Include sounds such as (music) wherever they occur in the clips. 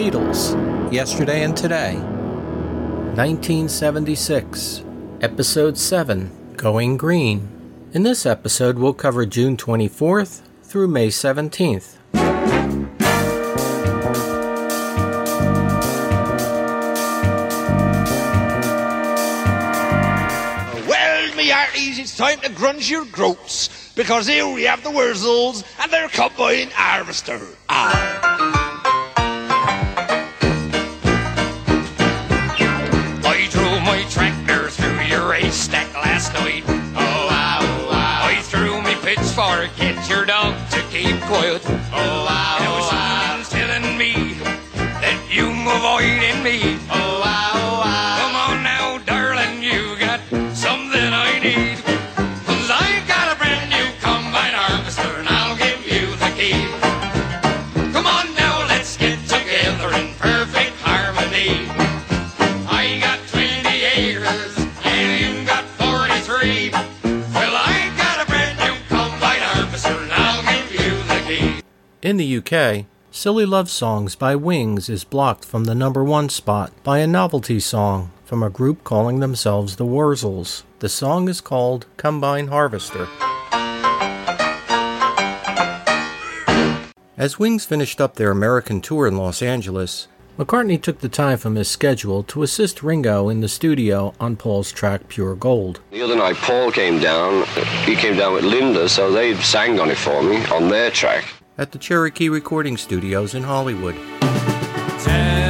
Beatles, Yesterday and Today. 1976, Episode 7, Going Green. In this episode, we'll cover June 24th through May 17th. Well, me hearties, it's time to grunge your groats, because here we have the Wurzels and their combine harvester. Ah. To keep quiet. Oh, wow, now someone's telling me that you avoiding me. In the UK, Silly Love Songs by Wings is blocked from the number one spot by a novelty song from a group calling themselves the Wurzels. The song is called Combine Harvester. As Wings finished up their American tour in Los Angeles, McCartney took the time from his schedule to assist Ringo in the studio on Paul's track Pure Gold. The other night, Paul came down. He came down with Linda, so they sang on it for me on their track. At the Cherokee Recording Studios in Hollywood. Tell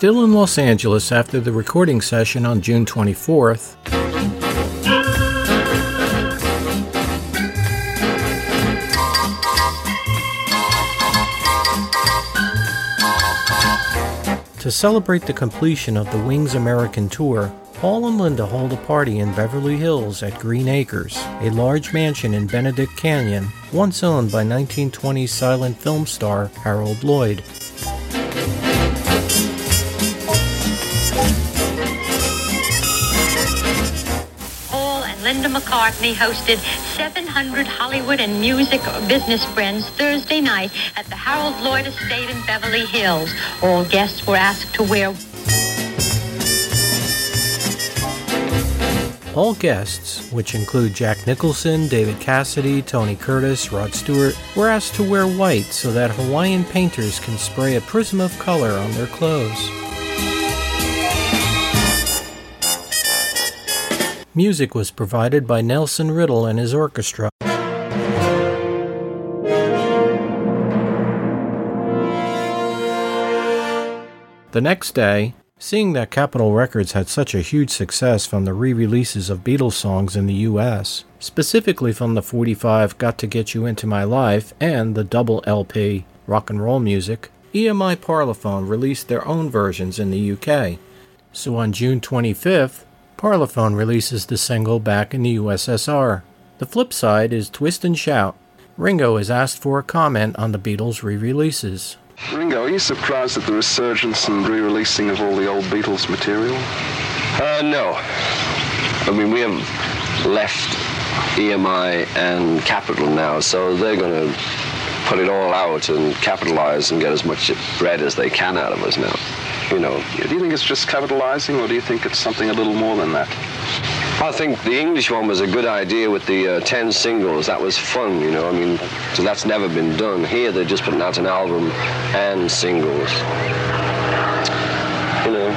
Still in Los Angeles after the recording session on June 24th, to celebrate the completion of the Wings American tour, Paul and Linda hold a party in Beverly Hills at Green Acres, a large mansion in Benedict Canyon, once owned by 1920s silent film star Harold Lloyd. McCartney hosted 700 Hollywood and music business friends Thursday night at the Harold Lloyd Estate in Beverly Hills. All guests were asked to wear All guests, which include Jack Nicholson, David Cassidy, Tony Curtis, Rod Stewart, were asked to wear white so that Hawaiian painters can spray a prism of color on their clothes. Music was provided by Nelson Riddle and his orchestra. The next day, seeing that Capitol Records had such a huge success from the re releases of Beatles songs in the US, specifically from the 45 Got to Get You Into My Life and the double LP Rock and Roll Music, EMI Parlophone released their own versions in the UK. So on June 25th, Parlophone releases the single back in the USSR. The flip side is Twist and Shout. Ringo is asked for a comment on the Beatles re releases. Ringo, are you surprised at the resurgence and re-releasing of all the old Beatles material? Uh, no. I mean, we have left EMI and Capitol now, so they're going to put it all out and capitalize and get as much bread as they can out of us now. You know, Do you think it's just capitalizing, or do you think it's something a little more than that? I think the English one was a good idea with the uh, 10 singles. That was fun, you know. I mean, so that's never been done. Here, they're just putting out an album and singles. You know,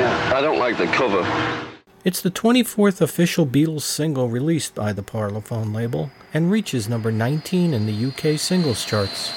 Yeah. I don't like the cover. It's the 24th official Beatles single released by the Parlophone label and reaches number 19 in the UK singles charts.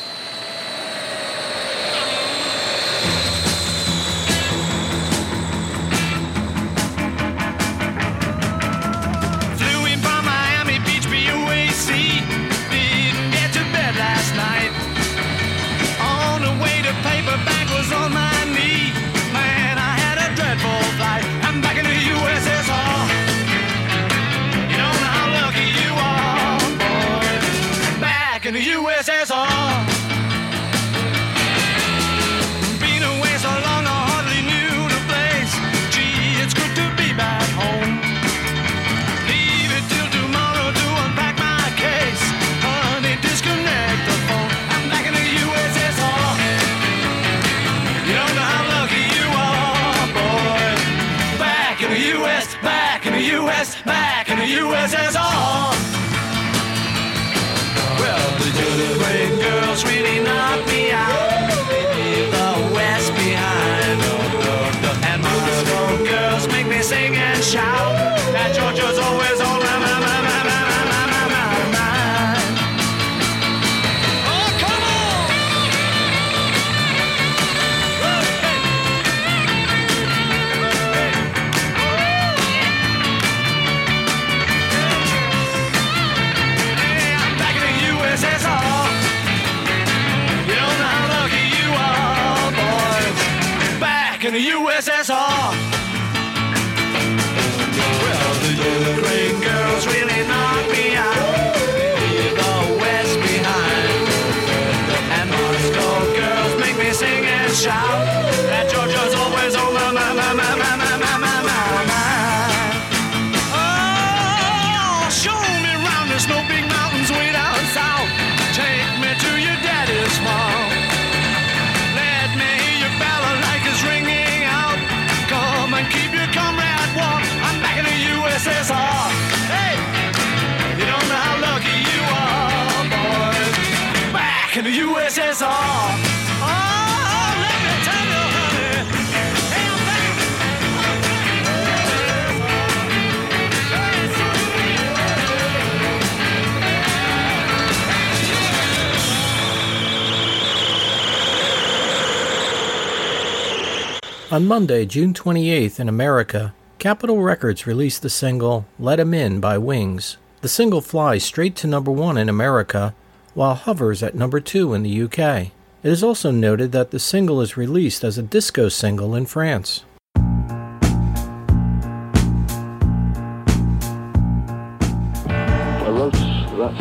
child. On Monday, June 28th in America, Capitol Records released the single Let 'Em In by Wings. The single flies straight to number one in America, while hovers at number two in the UK. It is also noted that the single is released as a disco single in France.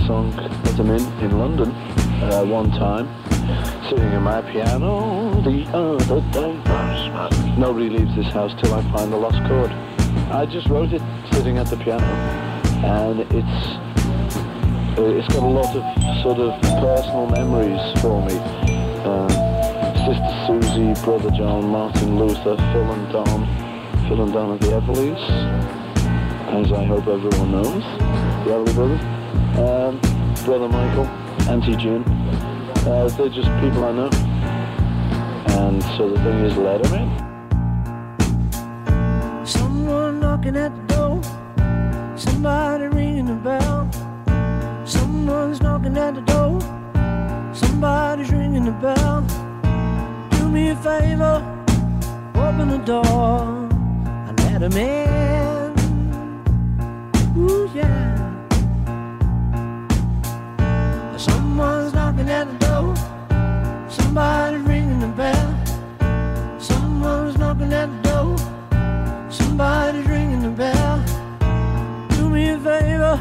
Song, Let 'Em In, in London uh, one time, sitting at my piano the other day. Nobody leaves this house till I find the lost chord. I just wrote it sitting at the piano. and it's it's got a lot of sort of personal memories for me. Um, Sister Susie, Brother John, Martin Luther, Phil and Don, Phil and Don of the Everlys, as I hope everyone knows, the Everly Brothers, um, Brother Michael, Auntie June. Uh, they're just people I know. And so the thing is, let them in. Someone knocking at the door. Somebody ringing the bell. Someone's knocking at the door. Somebody's ringing the bell. Do me a favor. Open the door and let 'em in. Ooh, yeah. Someone's knocking at the door. Somebody's ringing the bell. Someone's knocking at the door. Somebody's ringing the bell. Do me a favor,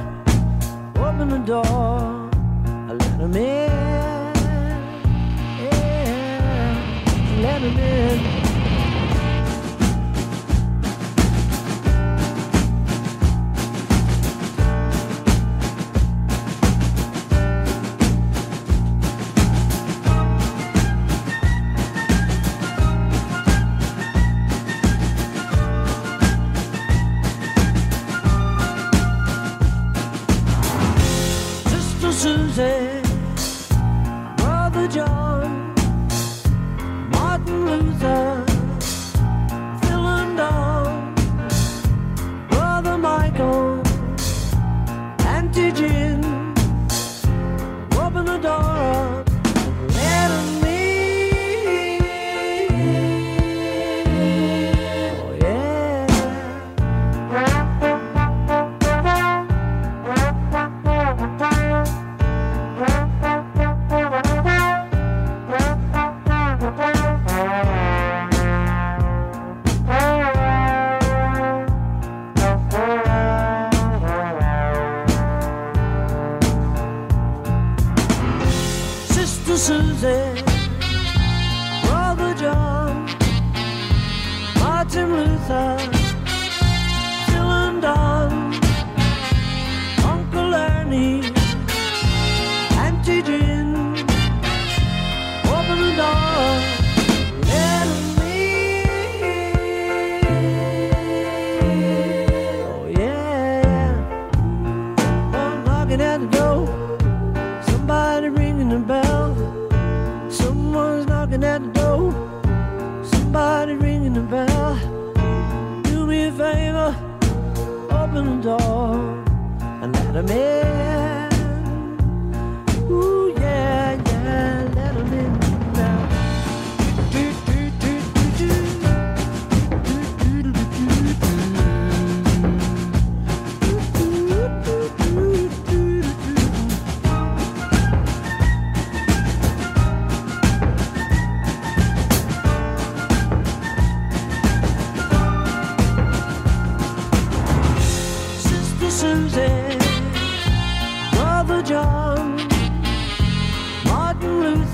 open the door, let 'em in. Yeah, let 'em in.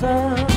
Martin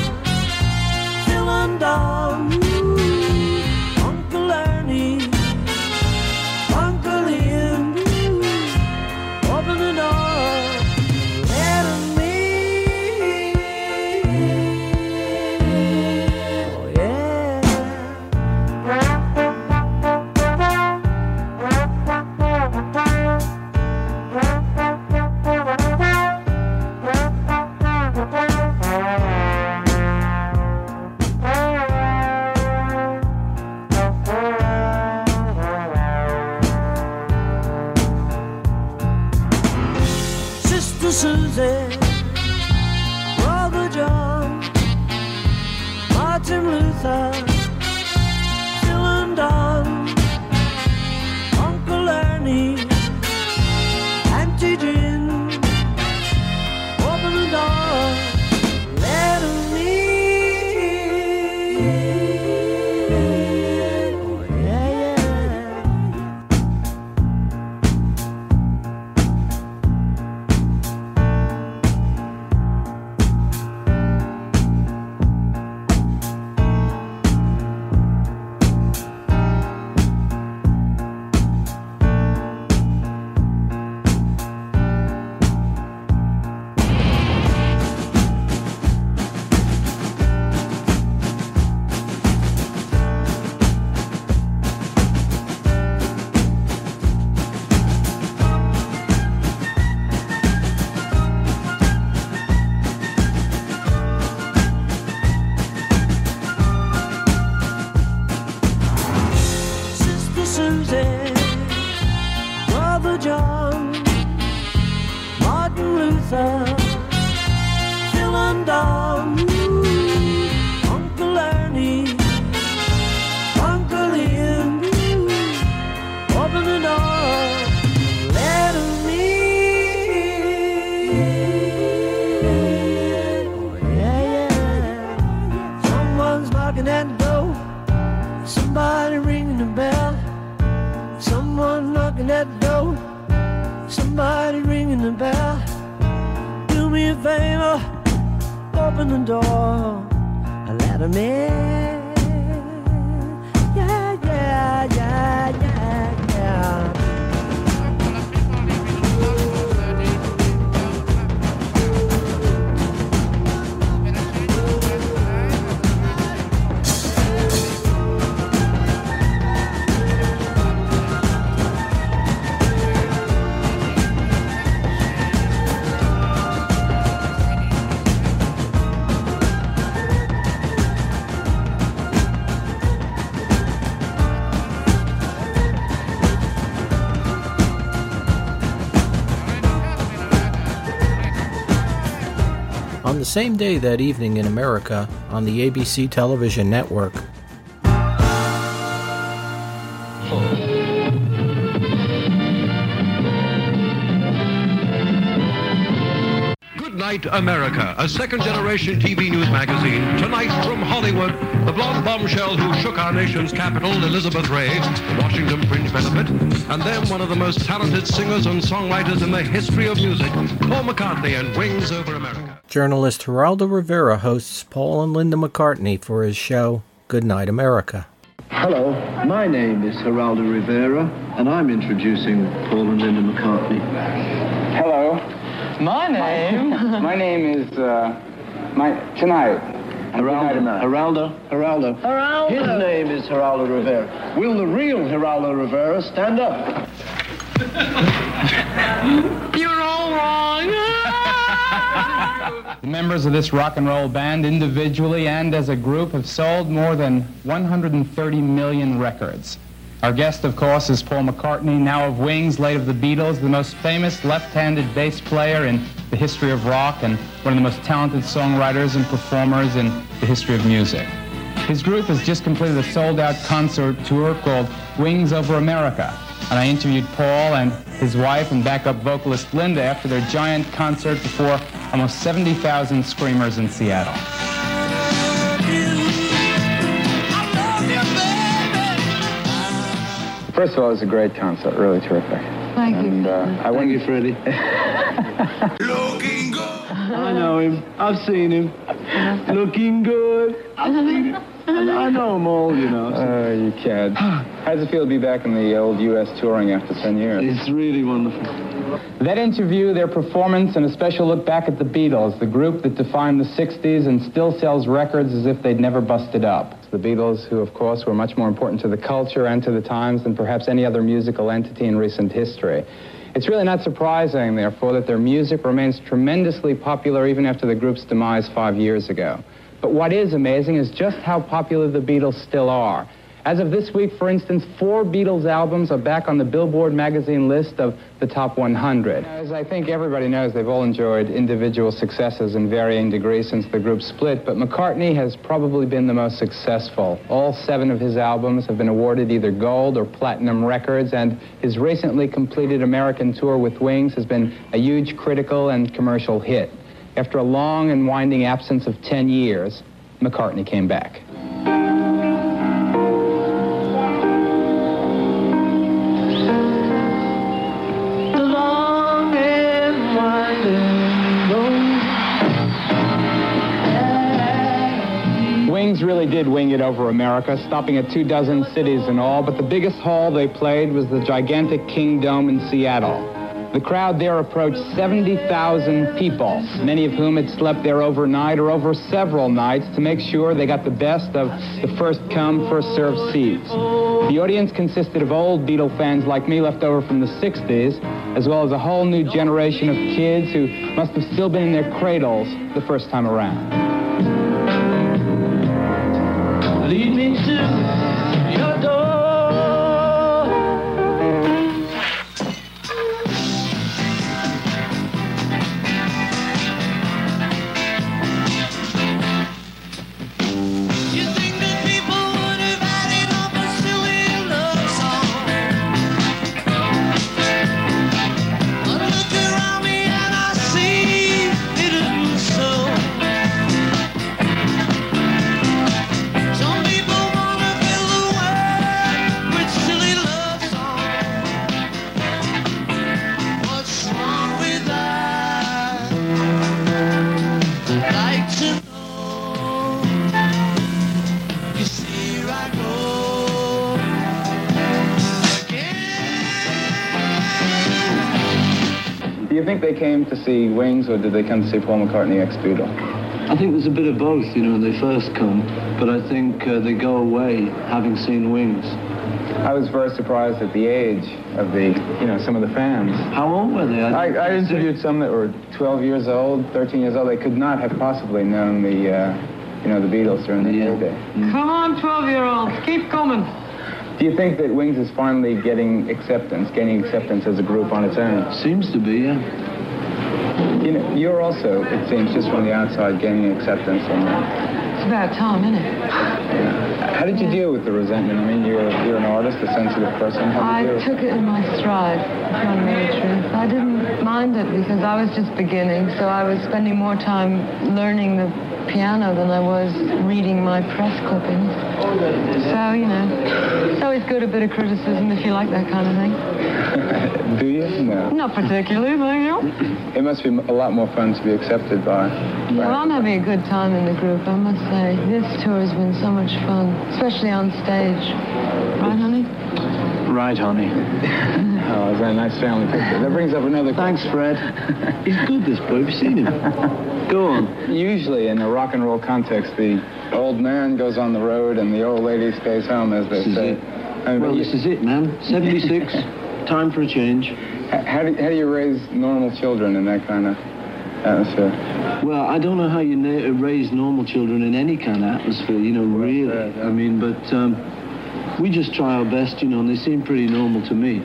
same day that evening in America, on the ABC television network, Good Night America, a second generation TV news magazine. Tonight from Hollywood, the blonde bombshell who shook our nation's capital, Elizabeth Ray, the Washington Fringe Benefit, and then one of the most talented singers and songwriters in the history of music, Paul McCartney and Wings Over America. Journalist Geraldo Rivera hosts Paul and Linda McCartney for his show Good Night America. Hello, my name is Geraldo Rivera, and I'm introducing Paul and Linda McCartney. Hello. My name. (laughs) my name is uh, my tonight. Geraldo, Geraldo, Geraldo. Geraldo. His name is Geraldo Rivera. Will the real Geraldo Rivera stand up? (laughs) You're all wrong. The members of this rock and roll band, individually and as a group, have sold more than 130 million records. Our guest, of course, is Paul McCartney, now of Wings, late of the Beatles, the most famous left-handed bass player in the history of rock and one of the most talented songwriters and performers in the history of music. His group has just completed a sold-out concert tour called Wings Over America, and I interviewed Paul and his wife and backup vocalist Linda after their giant concert before almost 70,000 screamers in Seattle. First of all, it was a great concert, really terrific. Thank you. And uh, I went, you, Freddie. Looking (laughs) good. I know him. I've seen him. Looking good. I've seen him. And I know them all, you know. Uh, you kid. (sighs) How does it feel to be back in the old U.S. touring after 10 years? It's really wonderful. That interview, their performance, and a special look back at the Beatles, the group that defined the 60s and still sells records as if they'd never busted up. The Beatles, who, of course, were much more important to the culture and to the times than perhaps any other musical entity in recent history. It's really not surprising, therefore, that their music remains tremendously popular even after the group's demise five years ago. But what is amazing is just how popular the Beatles still are. As of this week, for instance, four Beatles albums are back on the Billboard magazine list of the top 100. As I think everybody knows, they've all enjoyed individual successes in varying degrees since the group split, but McCartney has probably been the most successful. All seven of his albums have been awarded either gold or platinum records, and his recently completed American tour with Wings has been a huge critical and commercial hit. After a long and winding absence of 10 years, McCartney came back. The long and winding road. Wings really did wing it over America, stopping at two dozen cities in all, but the biggest hall they played was the gigantic Kingdome in Seattle. The crowd there approached 70,000 people, many of whom had slept there overnight or over several nights to make sure they got the best of the first come, first served seats. The audience consisted of old Beatle fans like me left over from the 60s, as well as a whole new generation of kids who must have still been in their cradles the first time around. Lead me to they came to see Wings or did they come to see Paul McCartney ex Beatle? I think there's a bit of both, you know, when they first come, but I think uh, they go away having seen Wings. I was very surprised at the age of the, you know, some of the fans. How old were they? I, I interviewed some that were 12 years old, 13 years old. They could not have possibly known the, uh, you know, the Beatles during the heyday. Come on, 12 year olds, keep coming. Do you think that Wings is finally getting acceptance, gaining acceptance as a group on its own? Seems to be, yeah. You know, you're also, it seems, just from the outside, gaining acceptance. And, uh, It's about time, isn't it? Yeah. how did you deal with the resentment? I mean, you're you're an artist, a sensitive person. How I took it in my stride, if you want to know the truth. I didn't mind it because I was just beginning, so I was spending more time learning the piano than I was reading my press clippings. So, you know, it's always good a bit of criticism if you like that kind of thing. (laughs) Do you? No. Not particularly, but. It must be a lot more fun to be accepted by. Well, I'm having a good time in the group, I must say. This tour has been so much fun, especially on stage. Right, honey? Right, honey. (laughs) Oh, is that a nice family picture? That brings up another Thanks, Fred. He's good, this boy. Have you seen him? Go on. Usually, in a rock and roll context, the old man goes on the road and the old lady stays home, as they This is say. it. I mean, Well, this is it, man. (laughs) 76. (laughs) Time for a change. How, do, how do you raise normal children in that kind of atmosphere? Well, I don't know how you na- raise normal children in any kind of atmosphere, you know, really. I mean, but um, we just try our best, you know, and they seem pretty normal to me.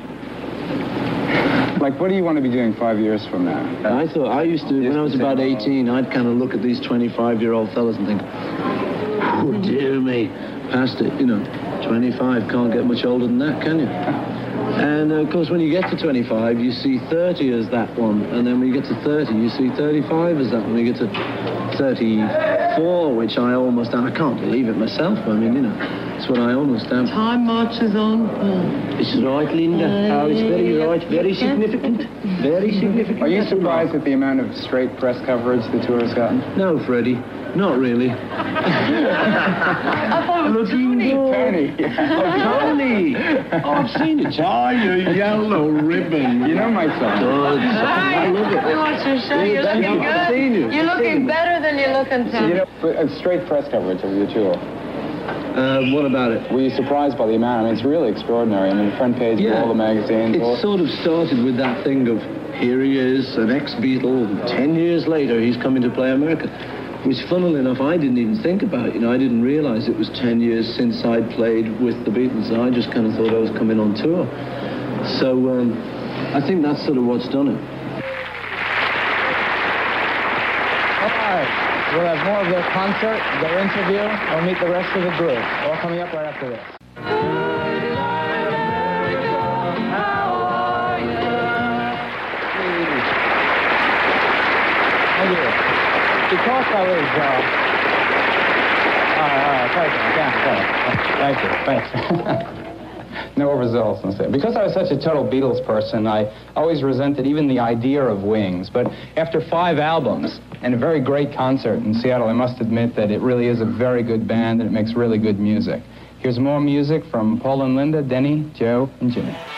Like, what do you want to be doing five years from now? I thought, I used to, when I was about 18, I'd kind of look at these 25-year-old fellas and think, oh, dear me, past it, you know, 25, can't get much older than that, can you? And, uh, of course, when you get to 25, you see 30 as that one, and then when you get to 30, you see 35 as that one. When you get to 34, which I almost, I can't believe it myself, I mean, you know, it's what I almost am. Time marches on. It's right, Linda. Uh, oh, it's very right, very significant, very significant. Are you surprised at the amount of straight press coverage the tour has gotten? No, Freddie, not really. (laughs) (laughs) I thought it was Tony. Tony. Oh, (laughs) Tony! Oh, I've seen it. Oh, you yellow ribbon. You know my son. Good. Hi. I love it. We want you to show you. You're looking you. I've seen you. You're looking seen better than you're looking, Tony. You know, but a straight press coverage of your tour. Uh, what about it? Were you surprised by the amount? I mean, it's really extraordinary. I mean, the front page of all the magazines. all- It sort of started with that thing of here he is, an ex-Beatle, ten years later he's coming to play America. Which, funnily enough, I didn't even think about. You know, I didn't realize it was ten years since I'd played with the Beatles. I just kind of thought I was coming on tour. So um, I think that's sort of what's done it. All right. We'll have more of their concert, their interview. We'll meet the rest of the group. All coming up right after this. Thank you. Because I was, uh... All right, all right, thank you, thank you, thank you. (laughs) no results. Because I was such a total Beatles person, I always resented even the idea of Wings. But after five albums and a very great concert in Seattle, I must admit that it really is a very good band and it makes really good music. Here's more music from Paul and Linda, Denny, Joe, and Jimmy.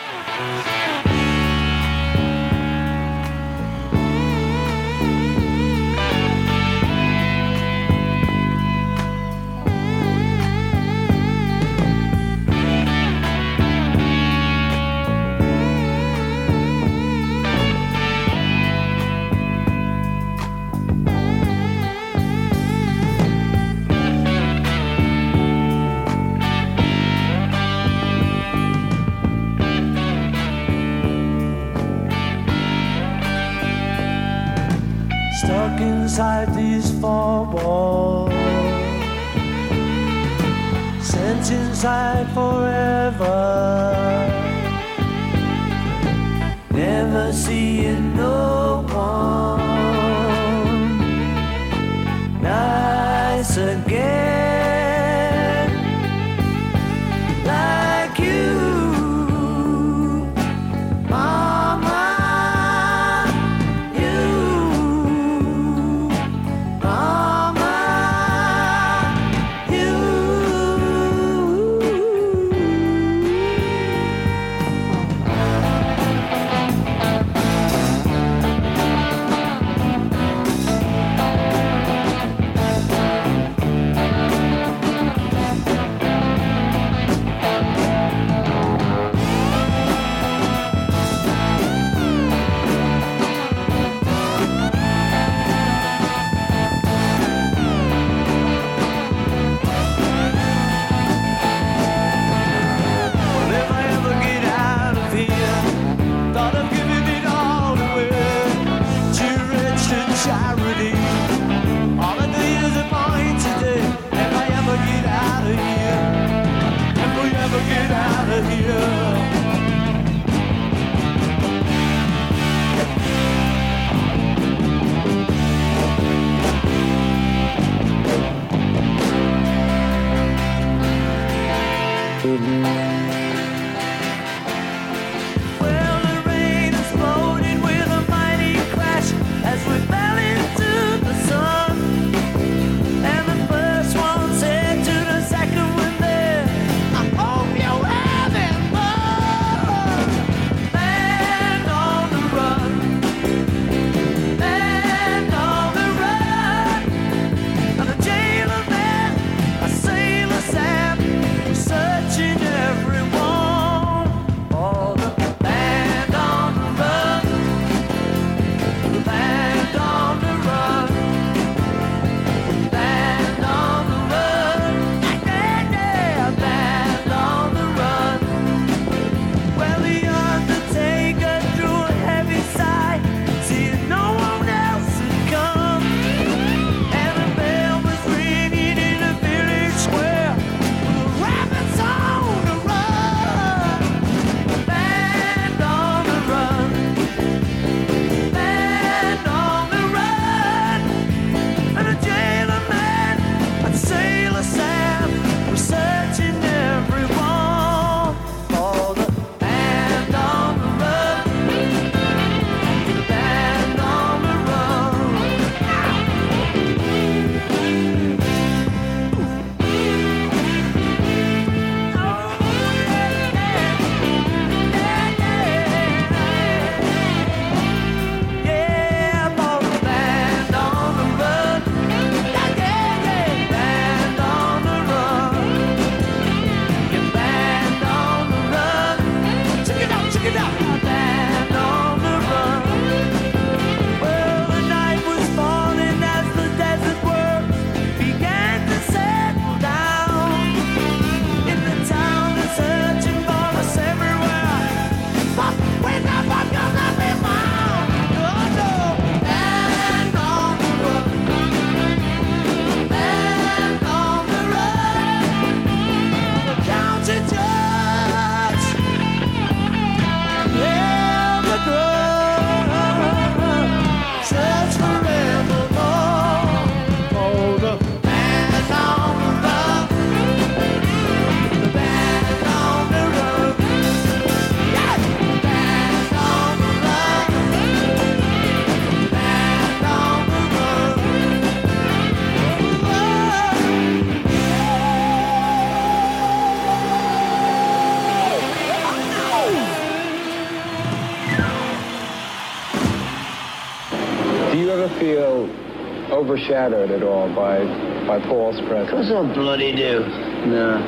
Overshadowed at all by by Paul's presence? Because I bloody do. No.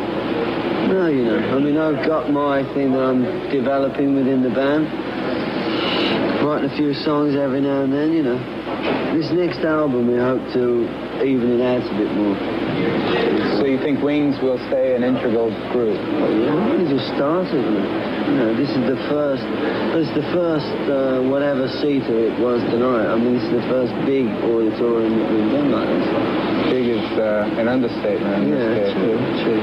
No, you know. I mean, I've got my thing that I'm developing within the band. Writing a few songs every now and then, you know. This next album, we hope to even it out a bit more. So you think Wings will stay an integral group? Well, yeah, we only just started. You know. This is the first, this is the first uh, whatever seater it was tonight. I mean, this is the first big auditorium that we've done like this. Big is uh, an understatement. Yeah, case. true, true.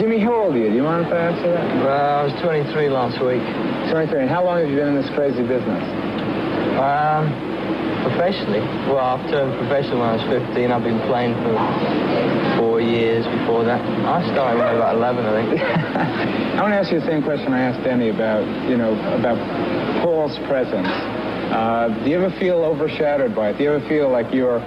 Jimmy, how old are you? Do you mind if I answer that? Well, I was 23 last week. 23. And how long have you been in this crazy business? Um, professionally, well, I've turned professional when I was 15. I've been playing for four years before that. I started when I was about 11, I think. (laughs) I want to ask you the same question I asked Denny about, you know, about Paul's presence. Uh, do you ever feel overshadowed by it? Do you ever feel like you're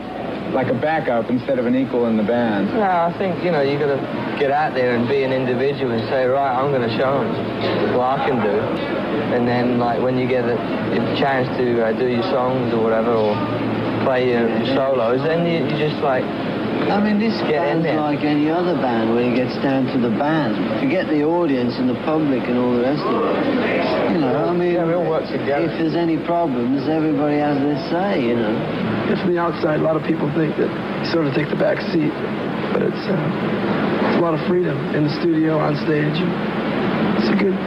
like a backup instead of an equal in the band? No, I think, you know, you've got to get out there and be an individual and say, right, I'm going to show them what I can do. And then, like, when you get a, a chance to uh, do your songs or whatever, or play your, your solos, then you, you just, like, I mean, this Get band's there. like any other band when it gets down to the band. Forget the audience and the public and all the rest of it. You know, I mean, Yeah, we all work together. if there's any problems, everybody has their say, you know. If from the outside, a lot of people think that you sort of take the back seat, but it's, uh, it's a lot of freedom in the studio, on stage. It's a good,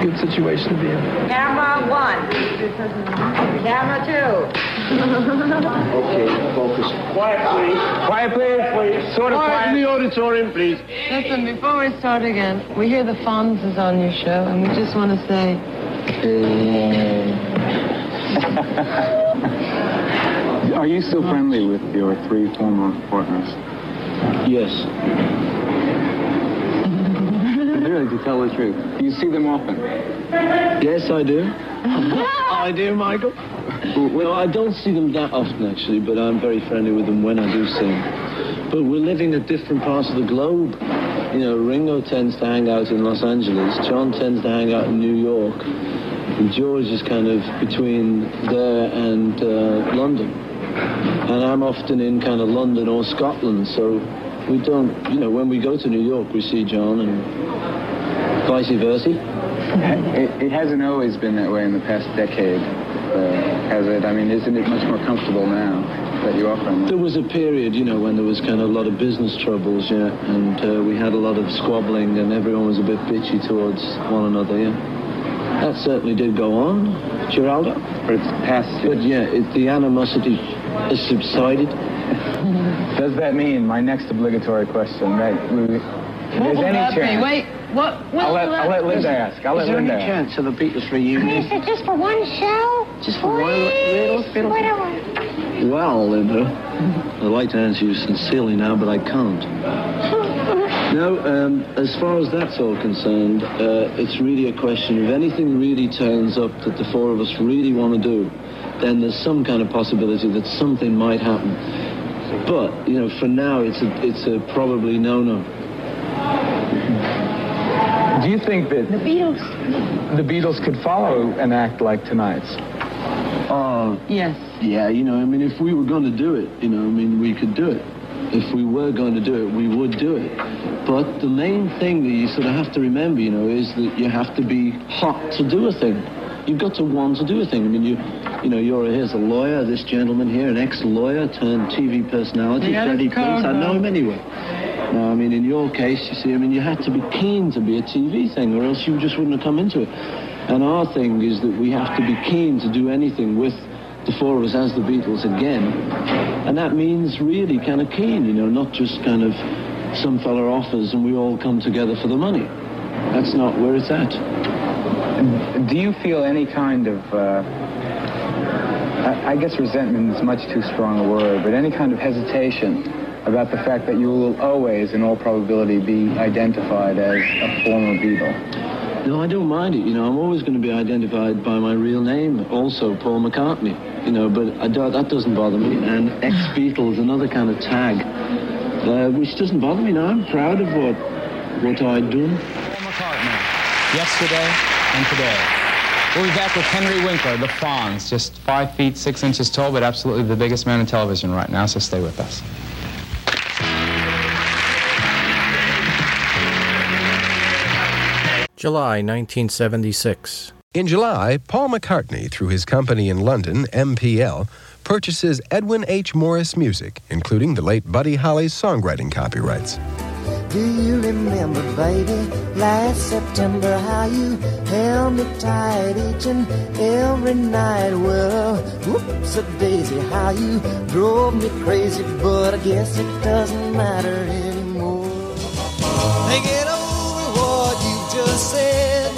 good situation to be in. Camera one. Camera two. Okay, focus. Quiet, please. Quiet, please. please. Sort of quiet. In the auditorium, please. Listen, before we start again, we hear the Fonz is on your show, and we just want to say, uh, (laughs) Are you still friendly with your three former partners? Yes. Really, to tell the truth. Do you see them often? Yes, I do. (laughs) I do, Michael. Well, I don't see them that often, actually, but I'm very friendly with them when I do see them. But we're living at different parts of the globe. You know, Ringo tends to hang out in Los Angeles. John tends to hang out in New York. And George is kind of between there and uh, London. And I'm often in kind of London or Scotland, so we don't, you know, when we go to New York, we see John and vice versa. (laughs) It, it hasn't always been that way in the past decade, uh, has it? I mean, isn't it much more comfortable now that you them? There was a period, you know, when there was kind of a lot of business troubles, yeah, and uh, we had a lot of squabbling, and everyone was a bit bitchy towards one another, yeah. That certainly did go on, Geraldo. But it's past. But yeah, it, the animosity has subsided. Does that mean my next obligatory question that we, What there's will any that be? chance? Wait, what? what I'll let, will I'll let be? Linda ask. I'll let Is there Linda any ask. chance of the Beatles reunion? Is it just for one show? Just for one little fiddle? Well, Linda, I'd like to answer you sincerely now, but I can't. No, um, as far as that's all concerned, uh, it's really a question of anything really turns up that the four of us really want to do, then there's some kind of possibility that something might happen. But, you know, for now, it's a, it's a probably no-no. Do you think that The Beatles. the Beatles could follow an act like tonight's? Oh, Yes. Yeah, you know, I mean, if we were going to do it, you know, I mean, we could do it. If we were going to do it, we would do it. But the main thing that you sort of have to remember, you know, is that you have to be hot to do a thing. You've got to want to do a thing. I mean, you, you know, you're here's a lawyer. This gentleman here, an ex-lawyer turned TV personality, Yeah, Freddie that's Prince. I know him anyway. Now, I mean, in your case, you see, I mean, you had to be keen to be a TV thing, or else you just wouldn't have come into it. And our thing is that we have to be keen to do anything with the four of us as the Beatles again. And that means really kind of keen, you know, not just kind of some fella offers and we all come together for the money. That's not where it's at. Do you feel any kind of, uh, I, I guess resentment is much too strong a word, but any kind of hesitation about the fact that you will always, in all probability, be identified as a former Beatle? No, I don't mind it. You know, I'm always going to be identified by my real name, also Paul McCartney. You know, but I don't, that doesn't bother me. And ex-Beatles, another kind of tag, uh, which doesn't bother me. Now I'm proud of what what I'd done. Paul McCartney, yesterday and today. We'll be back with Henry Winkler, the Fonz, just five feet six inches tall, but absolutely the biggest man in television right now, so stay with us. July 1976. In July, Paul McCartney, through his company in London, MPL, purchases Edwin H. Morris Music, including the late Buddy Holly's songwriting copyrights. Do you remember, baby, last September how you held me tight each and every night? Well, whoops a daisy, how you drove me crazy, but I guess it doesn't matter anymore. Think it over what you just said.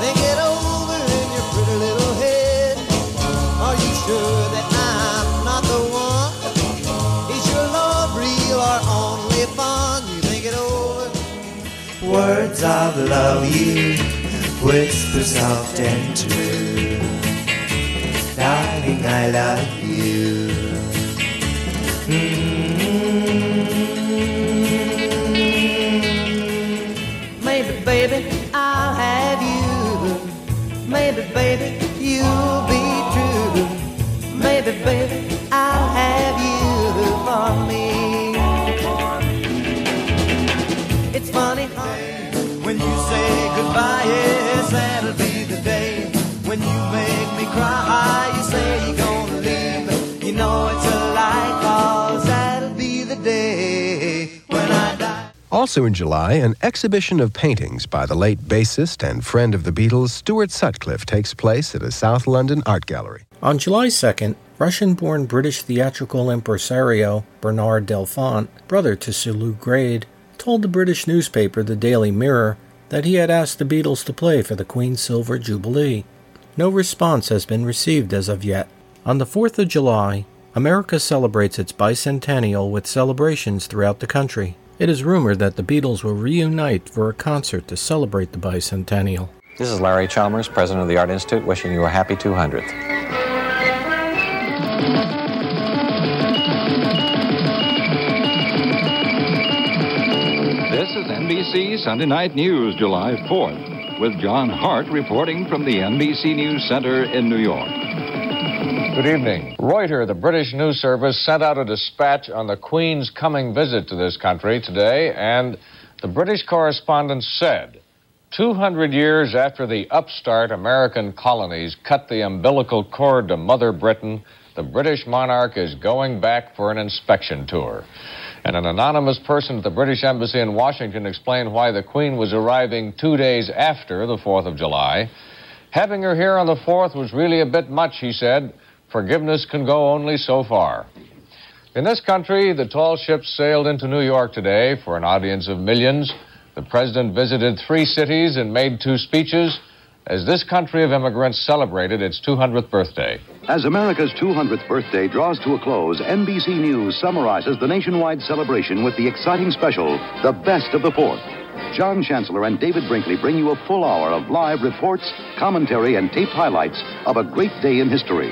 Think it over in your pretty little head. Are you sure that I'm not the one? Is your love real or only fun? Words of love you whisper soft and true. Darling, I love you. Mm. Maybe, baby, I'll have you. Maybe, baby, you'll be true. Maybe, baby, Also in July, an exhibition of paintings by the late bassist and friend of the Beatles, Stuart Sutcliffe, takes place at a South London art gallery. On July 2nd, Russian born British theatrical impresario Bernard Delfont, brother to Sir Lew Grade, told the British newspaper The Daily Mirror that he had asked the Beatles to play for the Queen's Silver Jubilee. No response has been received as of yet. On the 4th of July, America celebrates its bicentennial with celebrations throughout the country. It is rumored that the Beatles will reunite for a concert to celebrate the bicentennial. This is Larry Chalmers, president of the Art Institute, wishing you a happy 200th. This is NBC Sunday Night News, July 4th, with John Hart reporting from the NBC News Center in New York. Good evening. Reuters, the British news service, sent out a dispatch on the Queen's coming visit to this country today, and the British correspondent said 200 years after the upstart American colonies cut the umbilical cord to Mother Britain, the British monarch is going back for an inspection tour. And an anonymous person at the British Embassy in Washington explained why the Queen was arriving two days after the 4th of July. Having her here on the 4th was really a bit much, he said. Forgiveness can go only so far. In this country, the tall ships sailed into New York today for an audience of millions. The president visited three cities and made two speeches as this country of immigrants celebrated its 200th birthday. As America's 200th birthday draws to a close, NBC News summarizes the nationwide celebration with the exciting special, The Best of the Fourth. John Chancellor and David Brinkley bring you a full hour of live reports, commentary, and taped highlights of a great day in history.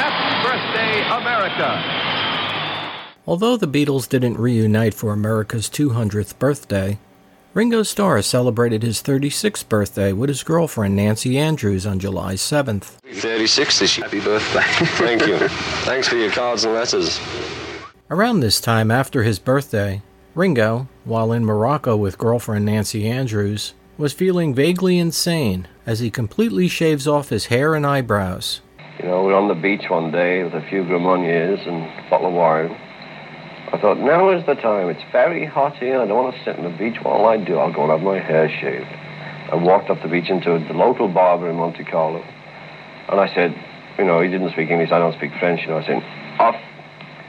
Happy birthday, America! Although the Beatles didn't reunite for America's 200th birthday, Ringo Starr celebrated his 36th birthday with his girlfriend Nancy Andrews on July 7th. 36 this year. Happy birthday. (laughs) Thank you. Thanks for your cards and letters. Around this time after his birthday, Ringo, while in Morocco with girlfriend Nancy Andrews, was feeling vaguely insane as he completely shaves off his hair and eyebrows. You know, we were on the beach one day with a few Gramoniers and a bottle of wine. I thought, now is the time. It's very hot here. I don't want to sit on the beach. What'll I do? I'll go and have my hair shaved. I walked up the beach into the local barber in Monte Carlo. And I said, you know, he didn't speak English. I don't speak French. You know, I said, off.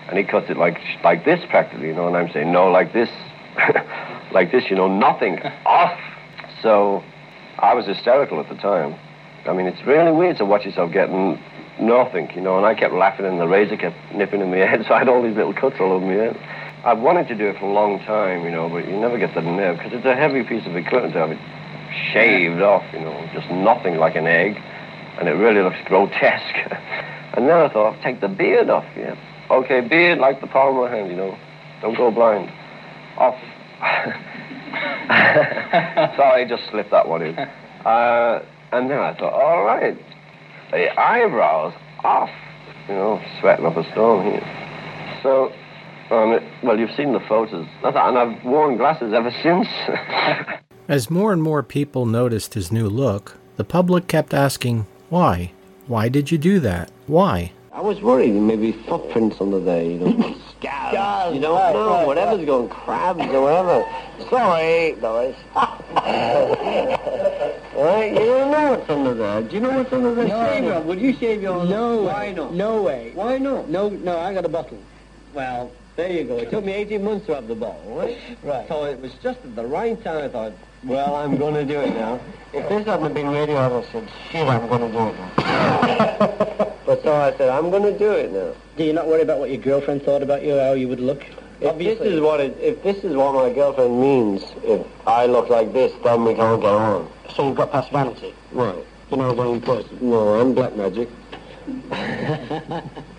And he cuts it like like this practically, you know. And I'm saying, no, like this. (laughs) like this, you know, nothing. (laughs) off. So I was hysterical at the time. I mean, it's really weird to watch yourself getting nothing, you know, and I kept laughing and the razor kept nipping in my (laughs) head, so I had all these little cuts all over my head. I've wanted to do it for a long time, you know, but you never get the nerve because it's a heavy piece of equipment to have it shaved off, you know, just nothing like an egg, and it really looks grotesque. (laughs) and then I thought, I'll take the beard off, yeah. Okay, beard like the palm of my hand, you know, don't go blind. Off. (laughs) Sorry, just slipped that one in. Uh, and then I thought, all right, the eyebrows off. You know, sweating up a storm here. So, um, well, you've seen the photos. And I've worn glasses ever since. (laughs) As more and more people noticed his new look, the public kept asking, why? Why did you do that? Why? I was worried maybe footprints under there, you know, (laughs) scabs. you don't right, know, right, whatever's right. going, crabs or whatever. (laughs) Sorry, Doris. right, you don't know what's under there. Do you know what's under there? No. Shave. Would you shave your own? No Why way. not? No way. Why not? No, no, I got a bottle. Well, there you go. It took me 18 months to have the bottle, right? Right. So it was just at the right time I thought, well, I'm going to do it now. If this hadn't been radio, I'd have said, shit, I'm going to do it now. (laughs) but so I said, I'm going to do it now. Do you not worry about what your girlfriend thought about you, how you would look? If this is what it, if this is what my girlfriend means, if I look like this, then we can't get on. So you've got past vanity. Right. You're not a vain person. No, I'm black magic. (laughs)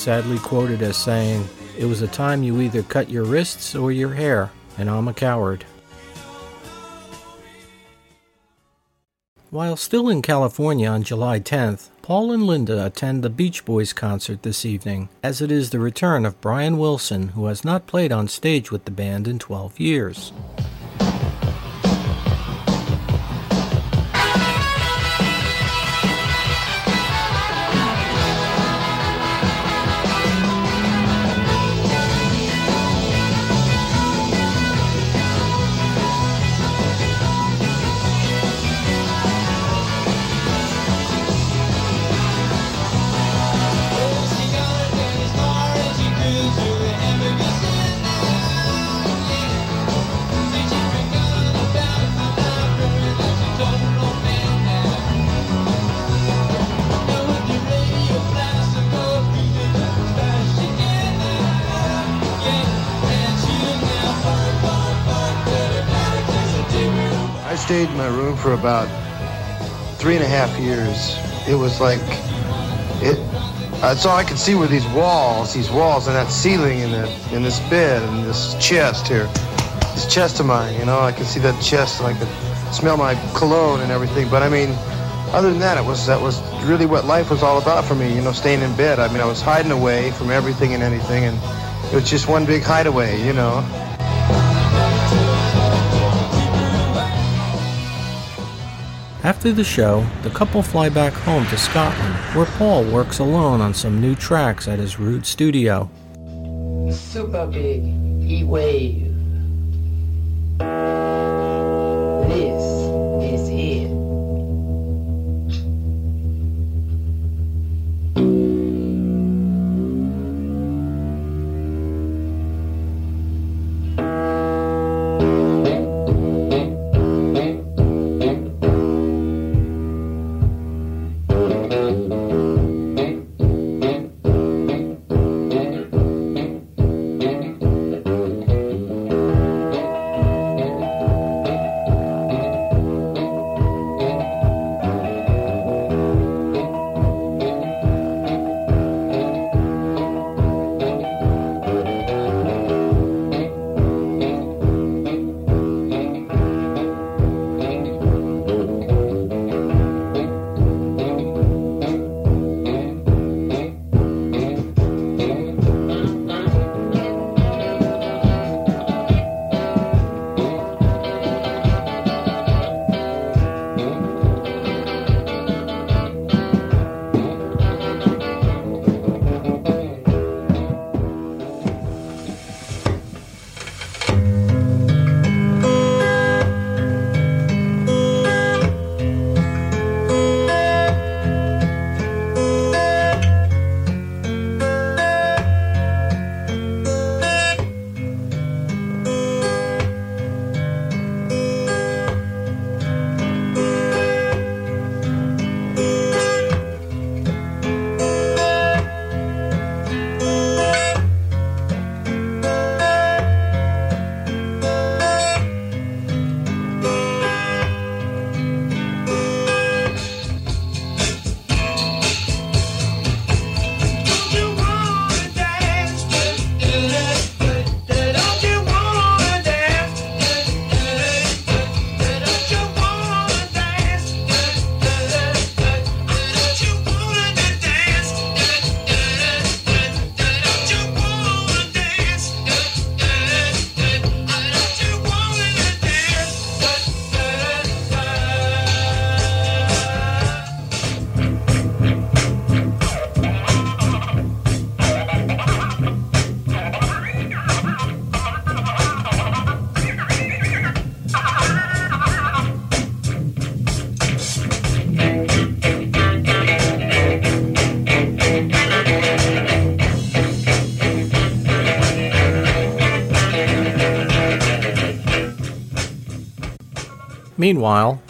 sadly quoted as saying, It was a time you either cut your wrists or your hair, and I'm a coward. While still in California on July 10th, Paul and Linda attend the Beach Boys concert this evening, as it is the return of Brian Wilson, who has not played on stage with the band in 12 years. For about three and a half years. It was like it. That's all I could see were these walls, these walls, and that ceiling, and that, in this bed, and this chest here, this chest of mine. You know, I could see that chest, and I could smell my cologne and everything. But I mean, other than that, it was that was really what life was all about for me. You know, staying in bed. I mean, I was hiding away from everything and anything, and it was just one big hideaway. You know. After the show, the couple fly back home to Scotland, where Paul works alone on some new tracks at his rude studio. Super big heat wave. Meanwhile,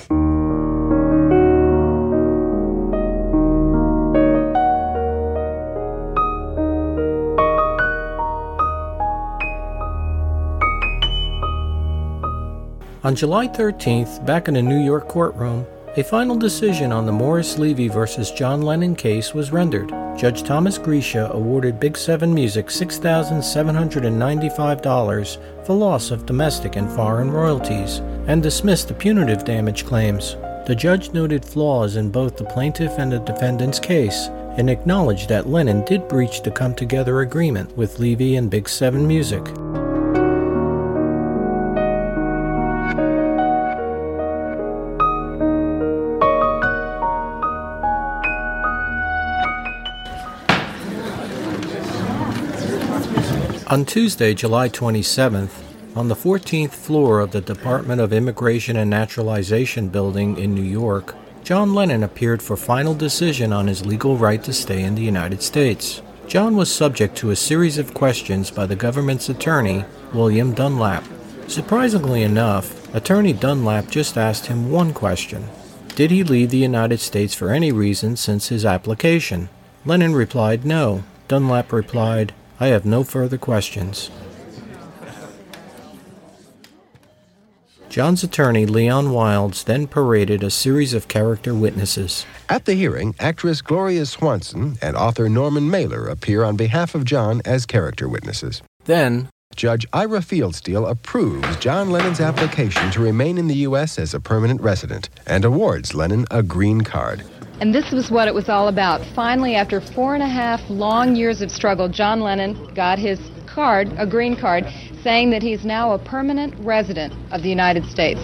on July 13th, back in a New York courtroom, a final decision on the Morris Levy versus John Lennon case was rendered. Judge Thomas Griesa awarded Big Seven Music $6,795 for loss of domestic and foreign royalties and dismissed the punitive damage claims. The judge noted flaws in both the plaintiff and the defendant's case and acknowledged that Lennon did breach the come together agreement with Levy and Big Seven Music. On Tuesday, July 27th, on the 14th floor of the Department of Immigration and Naturalization building in New York, John Lennon appeared for final decision on his legal right to stay in the United States. John was subject to a series of questions by the government's attorney, William Dunlap. Surprisingly enough, Attorney Dunlap just asked him one question Did he leave the United States for any reason since his application? Lennon replied no. Dunlap replied, I have no further questions. John's attorney, Leon Wildes, then paraded a series of character witnesses. At the hearing, actress Gloria Swanson and author Norman Mailer appear on behalf of John as character witnesses. Then, Judge Ira Fieldsteel approves John Lennon's application to remain in the U.S. as a permanent resident and awards Lennon a green card. And this was what it was all about. Finally, after four and a half long years of struggle, John Lennon got his card, a green card, saying that he's now a permanent resident of the United States.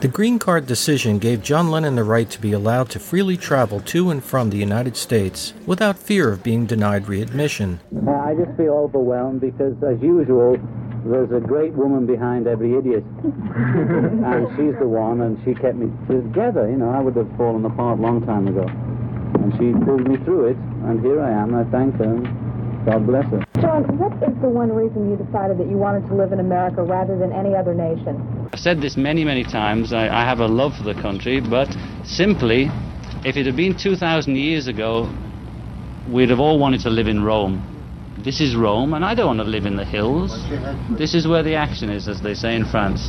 The green card decision gave John Lennon the right to be allowed to freely travel to and from the United States without fear of being denied readmission. I just feel overwhelmed because, as usual, there's a great woman behind every idiot. (laughs) and she's the one, and she kept me together. You know, I would have fallen apart a long time ago. And she pulled me through it, and here I am. I thank her. and God bless her. John, what is the one reason you decided that you wanted to live in America rather than any other nation? I've said this many, many times. I, I have a love for the country, but simply, if it had been 2,000 years ago, we'd have all wanted to live in Rome. This is Rome, and I don't want to live in the hills. This is where the action is, as they say in France.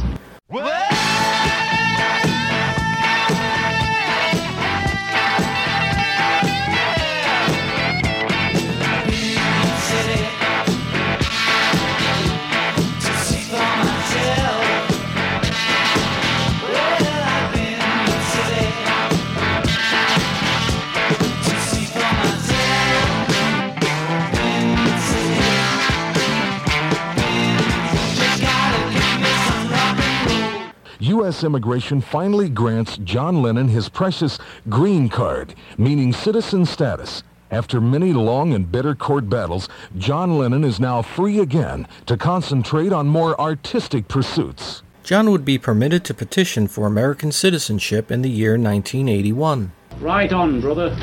U.S. immigration finally grants John Lennon his precious green card, meaning citizen status. After many long and bitter court battles, John Lennon is now free again to concentrate on more artistic pursuits. John would be permitted to petition for American citizenship in the year 1981. Right on, brother. (laughs)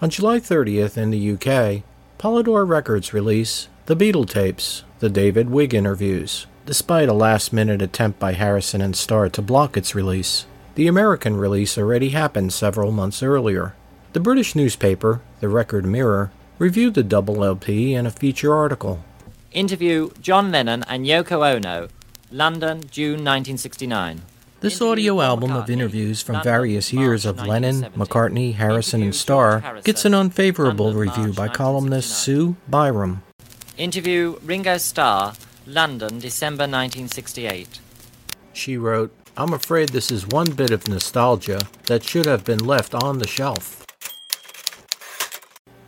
On July 30th in the UK, Polydor Records release The Beatle Tapes, the David Wigg interviews. Despite a last minute attempt by Harrison and Starr to block its release, the American release already happened several months earlier. The British newspaper, the Record Mirror, reviewed the double LP in a feature article. Interview John Lennon and Yoko Ono, London, June 1969. This audio album of interviews from various years of Lennon, McCartney, Harrison, and Starr gets an unfavorable review by columnist Sue Byram. Interview Ringo Starr, London, December 1968. She wrote, I'm afraid this is one bit of nostalgia that should have been left on the shelf.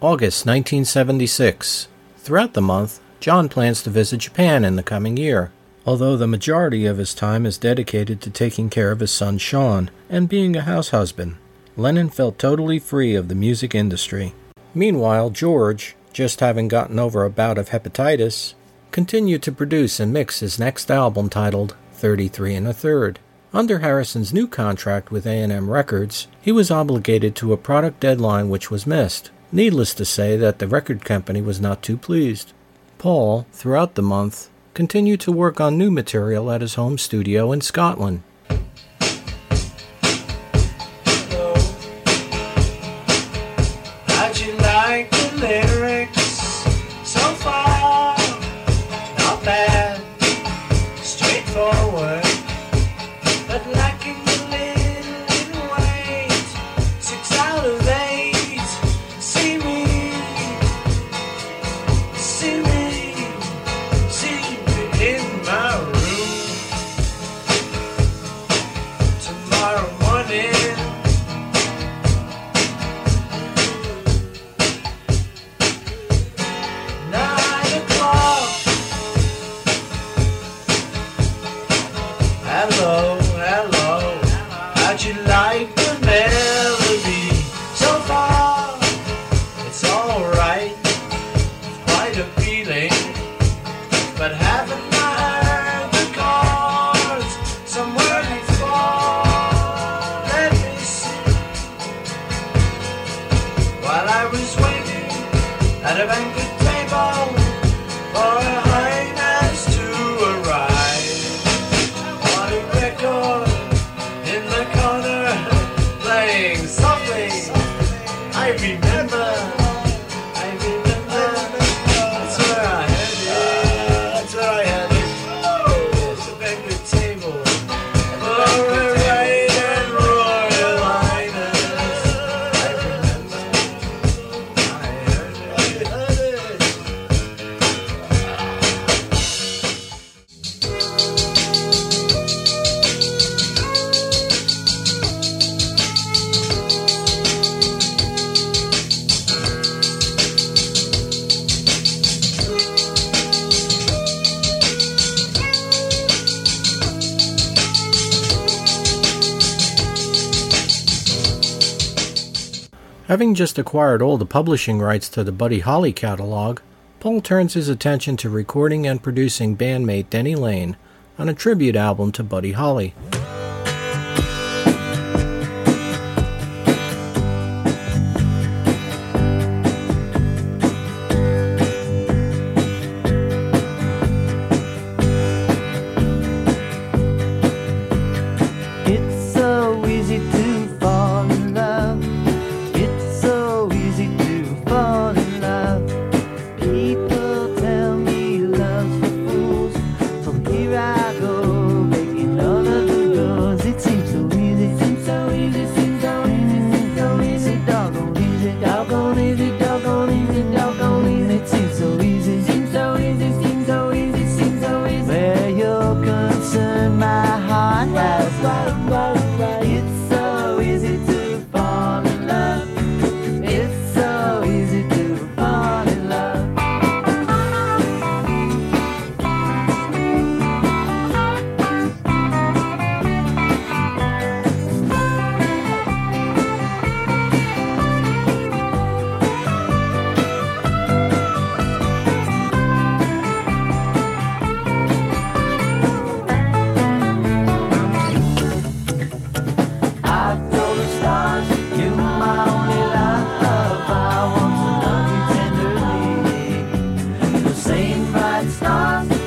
August 1976. Throughout the month, John plans to visit Japan in the coming year. Although the majority of his time is dedicated to taking care of his son Sean and being a house husband, Lennon felt totally free of the music industry. Meanwhile, George, just having gotten over a bout of hepatitis, continued to produce and mix his next album titled 33 and a Third. Under Harrison's new contract with A&M Records, he was obligated to a product deadline which was missed. Needless to say that the record company was not too pleased. Paul, throughout the month, continued to work on new material at his home studio in Scotland. Just acquired all the publishing rights to the Buddy Holly catalog, Paul turns his attention to recording and producing bandmate Denny Laine on a tribute album to Buddy Holly. Bright stars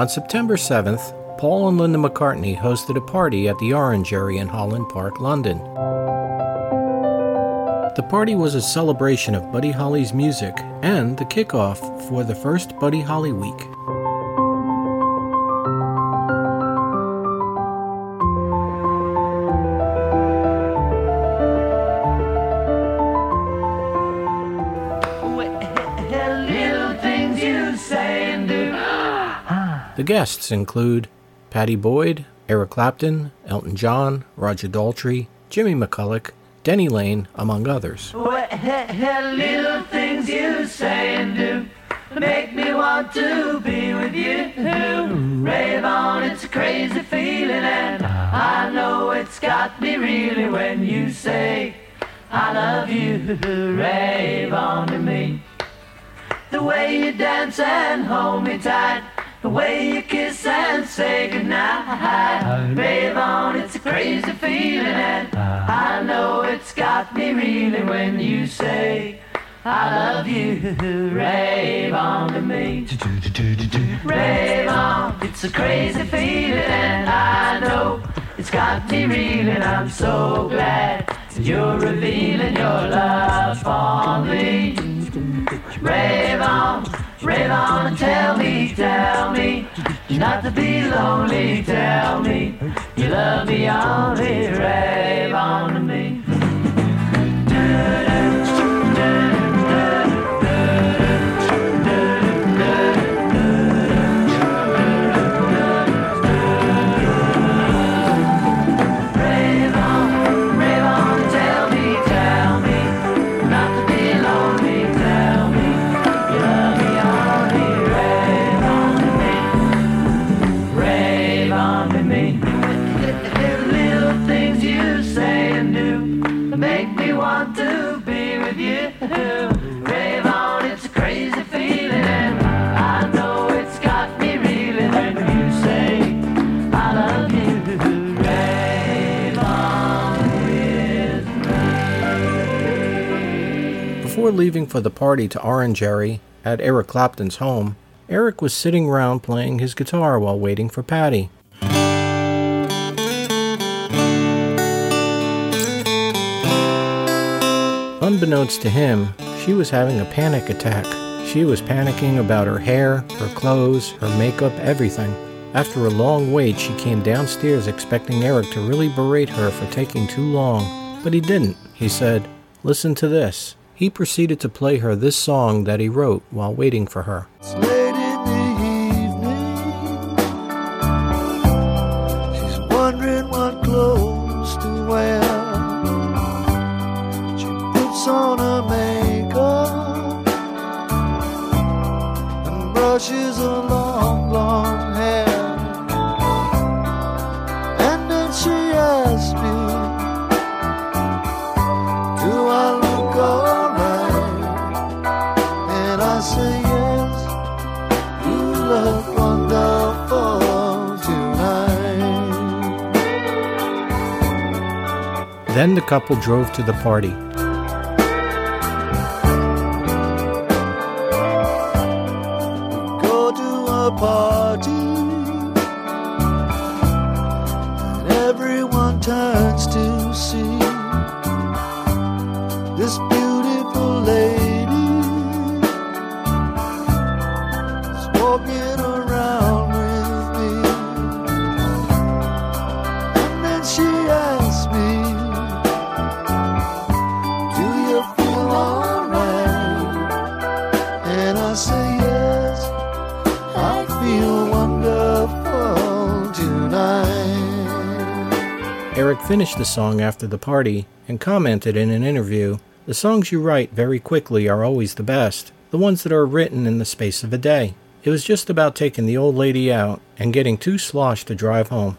On September 7th, Paul and Linda McCartney hosted a party at the Orangery in Holland Park, London. The party was a celebration of Buddy Holly's music and the kickoff for the first Buddy Holly Week. Guests include Pattie Boyd, Eric Clapton, Elton John, Roger Daltrey, Jimmy McCulloch, Denny Laine, among others. Little things you say and do make me want to be with you. Rave on, it's a crazy feeling, and I know it's got me really when you say, I love you. Rave on to me. The way you dance and hold me tight. The way you kiss and say goodnight. Rave on, it's a crazy feeling, and I know it's got me reeling when you say, I love you. Rave on to me. Rave on, it's a crazy feeling, and I know it's got me reeling. I'm so glad you're revealing your love for me. Rave on, rave on and tell me, tell me, not to be lonely, tell me, You love me only, rave on me. Before leaving for the party to Orangery at Eric Clapton's home, Eric was sitting around playing his guitar while waiting for Pattie. Unbeknownst to him, she was having a panic attack. She was panicking about her hair, her clothes, her makeup, everything. After a long wait, she came downstairs expecting Eric to really berate her for taking too long, but he didn't. He said, Listen to this. He proceeded to play her this song that he wrote while waiting for her. Then the couple drove to the party. The song after the party and commented in an interview The songs you write very quickly are always the best, the ones that are written in the space of a day. It was just about taking the old lady out and getting too sloshed to drive home.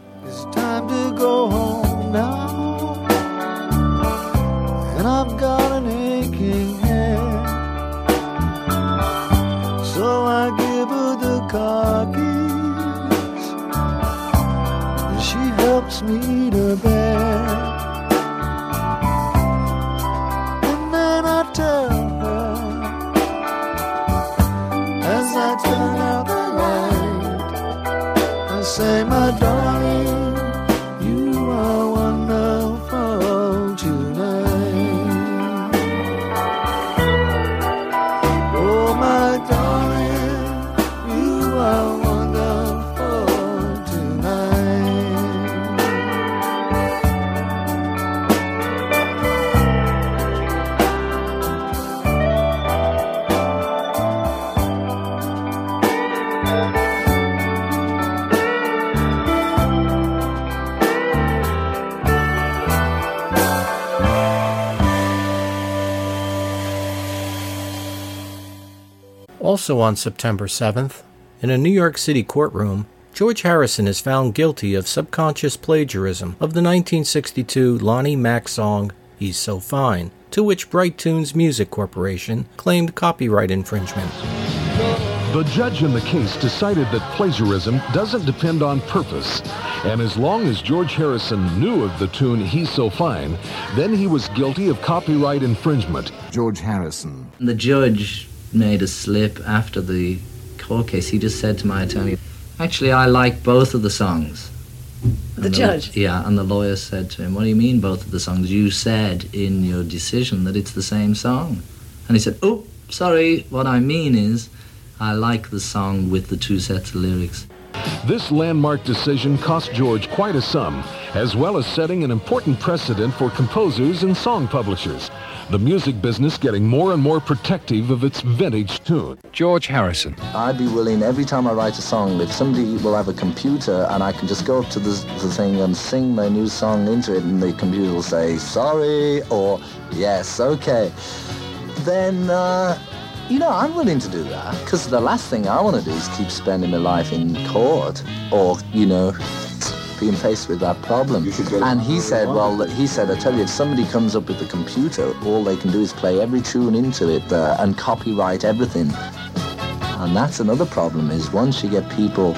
Also on September 7th, in a New York City courtroom, George Harrison is found guilty of subconscious plagiarism of the 1962 Ronnie Mack song He's So Fine, to which Bright Tunes Music Corporation claimed copyright infringement. The judge in the case decided that plagiarism doesn't depend on purpose, and as long as George Harrison knew of the tune He's So Fine, then he was guilty of copyright infringement. George Harrison. The judge made a slip after the court case. He just said to my attorney, Actually, I like both of the songs. The And judge? Yeah, and the lawyer said to him, What do you mean, both of the songs? You said in your decision that it's the same song. And he said, Oh, sorry, what I mean is, I like the song with the two sets of lyrics. This landmark decision cost George quite a sum, as well as setting an important precedent for composers and song publishers. The music business getting more and more protective of its vintage tune. George Harrison. I'd be willing every time I write a song, if somebody will have a computer and I can just go up to the, the thing and sing my new song into it and the computer will say, sorry, or yes, okay, then, uh, you know, I'm willing to do that. Because the last thing I want to do is keep spending my life in court or, you know, being faced with that problem. And he said, well, he said, I tell you, if somebody comes up with a computer, all they can do is play every tune into it uh, and copyright everything. And that's another problem is once you get people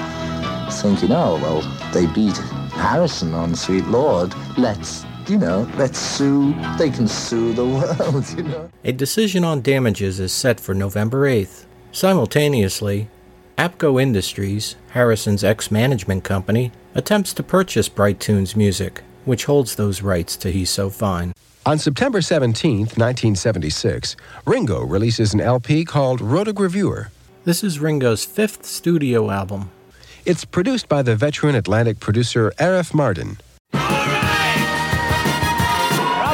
thinking, oh, well, they beat Harrison on Sweet Lord, let's, you know, let's sue, they can sue the (laughs) world, you know. A decision on damages is set for November 8th. Simultaneously, ABKCO Industries, Harrison's ex management company, attempts to purchase Bright Tunes music, which holds those rights to He's So Fine. On September 17, 1976, Ringo releases an LP called Rotogravure. This is Ringo's fifth studio album. It's produced by the veteran Atlantic producer Arif Mardin. From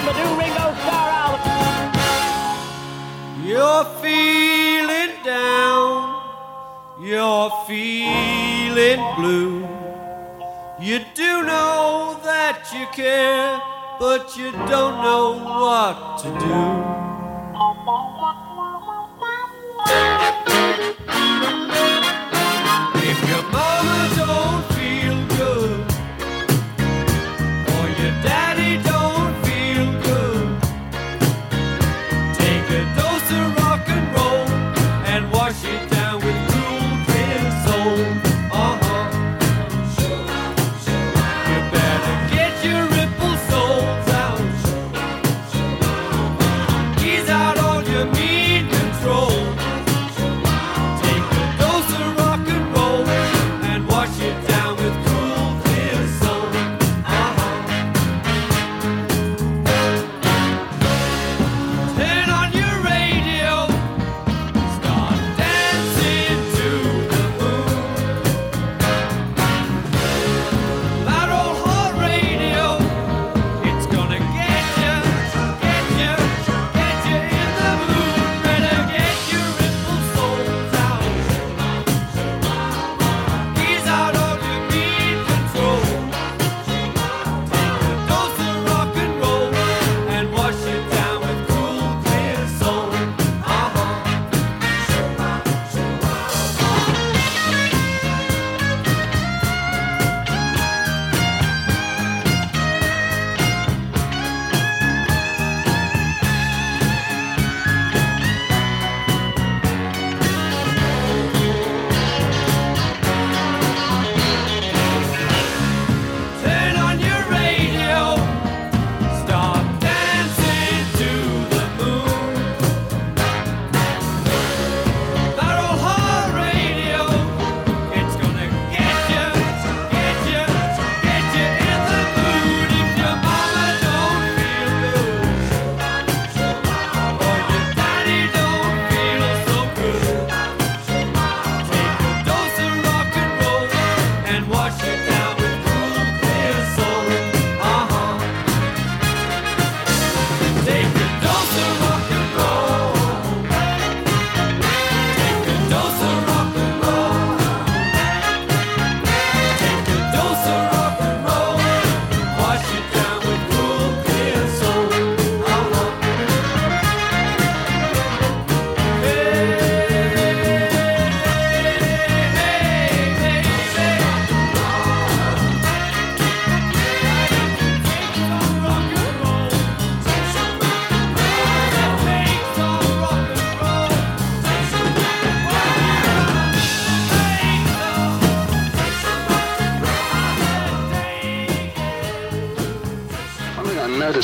the new Ringo Starr album. You're feeling down. You're feeling blue. You do know that you care, but you don't know what to do.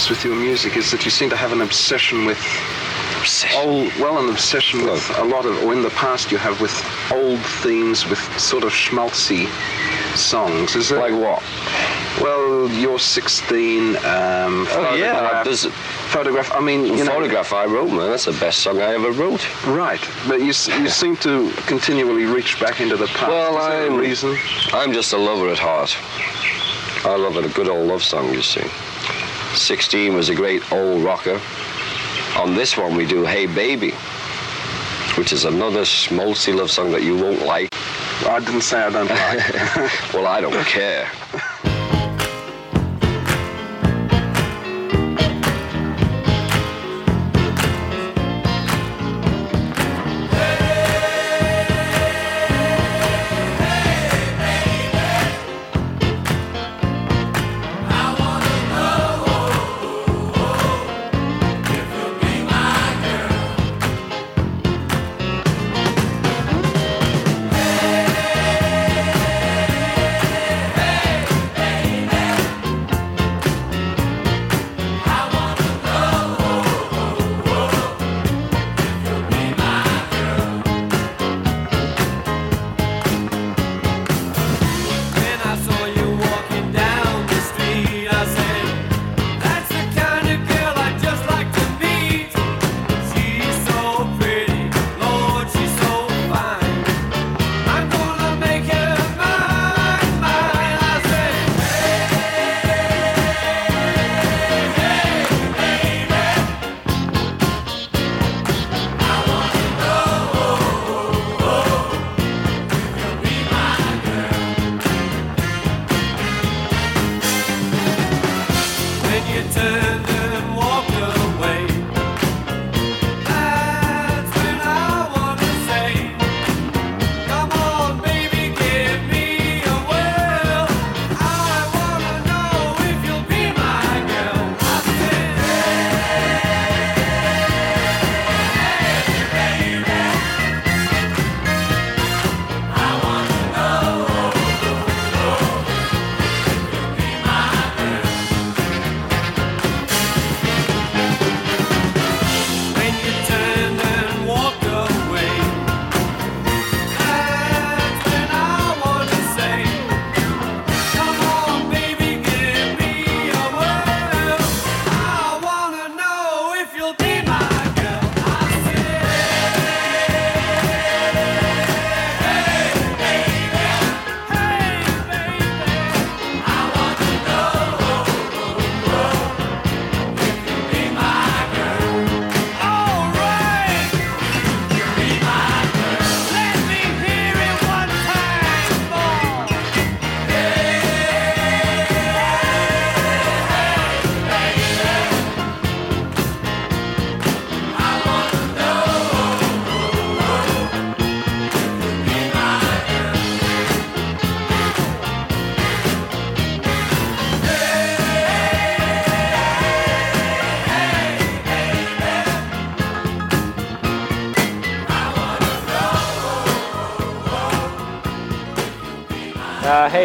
With your music is that you seem to have an obsession with old, well, an obsession with a lot of, or in the past you have with old themes, with sort of schmaltzy songs. Is that like what? Well, you're 16. Um, Oh, yeah, photograph- there's a- photograph. I mean, you know, photograph I wrote, man. That's the best song I ever wrote. Right, but you you seem to continually reach back into the past. Well, Is there a I'm reason. I'm just a lover at heart. I love it, a good old love song, you see. 16 was a great old rocker. On this one, we do Hey Baby, which is another schmaltzy love song that you won't like. I didn't say I don't like. (laughs) well, I don't care.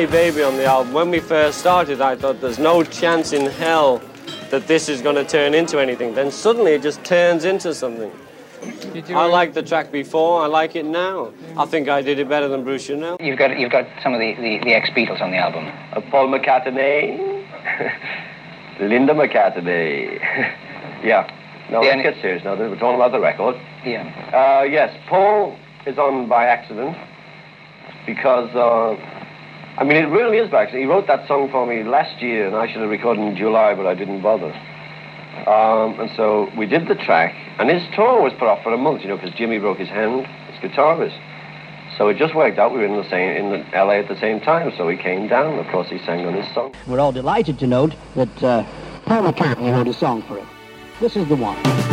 Hey Baby on the album. When we first started, I thought there's no chance in hell that this is going to turn into anything. Then suddenly it just turns into something. I liked the track before, I like it now. I think I did it better than Bruce Channel. You've got you've got some of the, the, the ex-Beatles on the album. Uh, Paul McCartney, (laughs) Linda McCartney. (laughs) yeah. No, Yeah, let's and- get serious now. We're talking about the record. Yeah. Uh, yes, Paul is on by accident because, uh, I mean, it really is accident. He wrote that song for me last year, and I should have recorded in July, but I didn't bother. Um, and so we did the track, and his tour was put off for a month, you know, because Jimmy broke his hand, his guitarist. So it just worked out. We were in the same in the LA at the same time, so he came down. Of course, he sang on his song. We're all delighted to note that uh, Paul McCartney wrote a song for it. This is the one.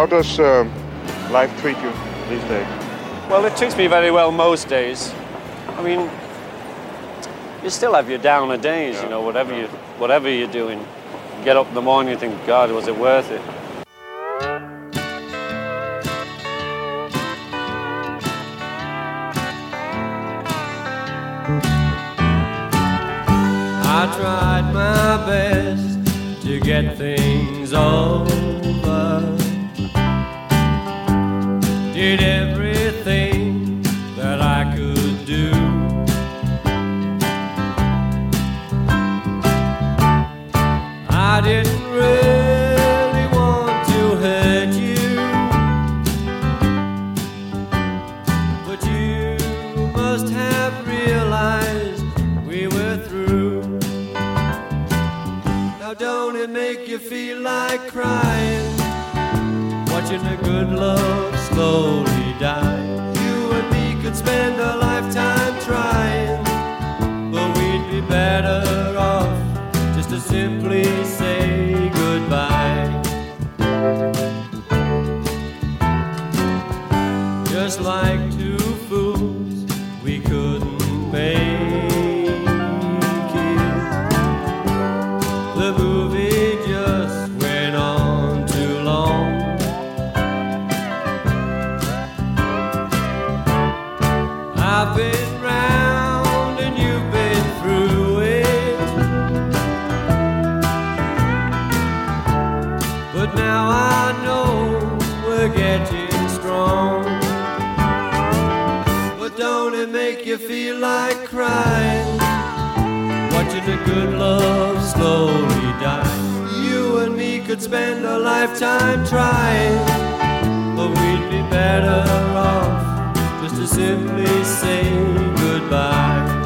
How does um, life treat you these days? Well, it treats me very well most days. I mean, you still have your downer days, you know, whatever you whatever you're doing. You get up in the morning, you think, God, was it worth it? I tried my best to get things I didn't really want to hurt you, but you must have realized we were through. Now don't it make you feel like crying, watching a good love slowly die? You and me could spend a lifetime trying, simply say goodbye. Just like could spend a lifetime trying. But we'd be better off just to simply say goodbye.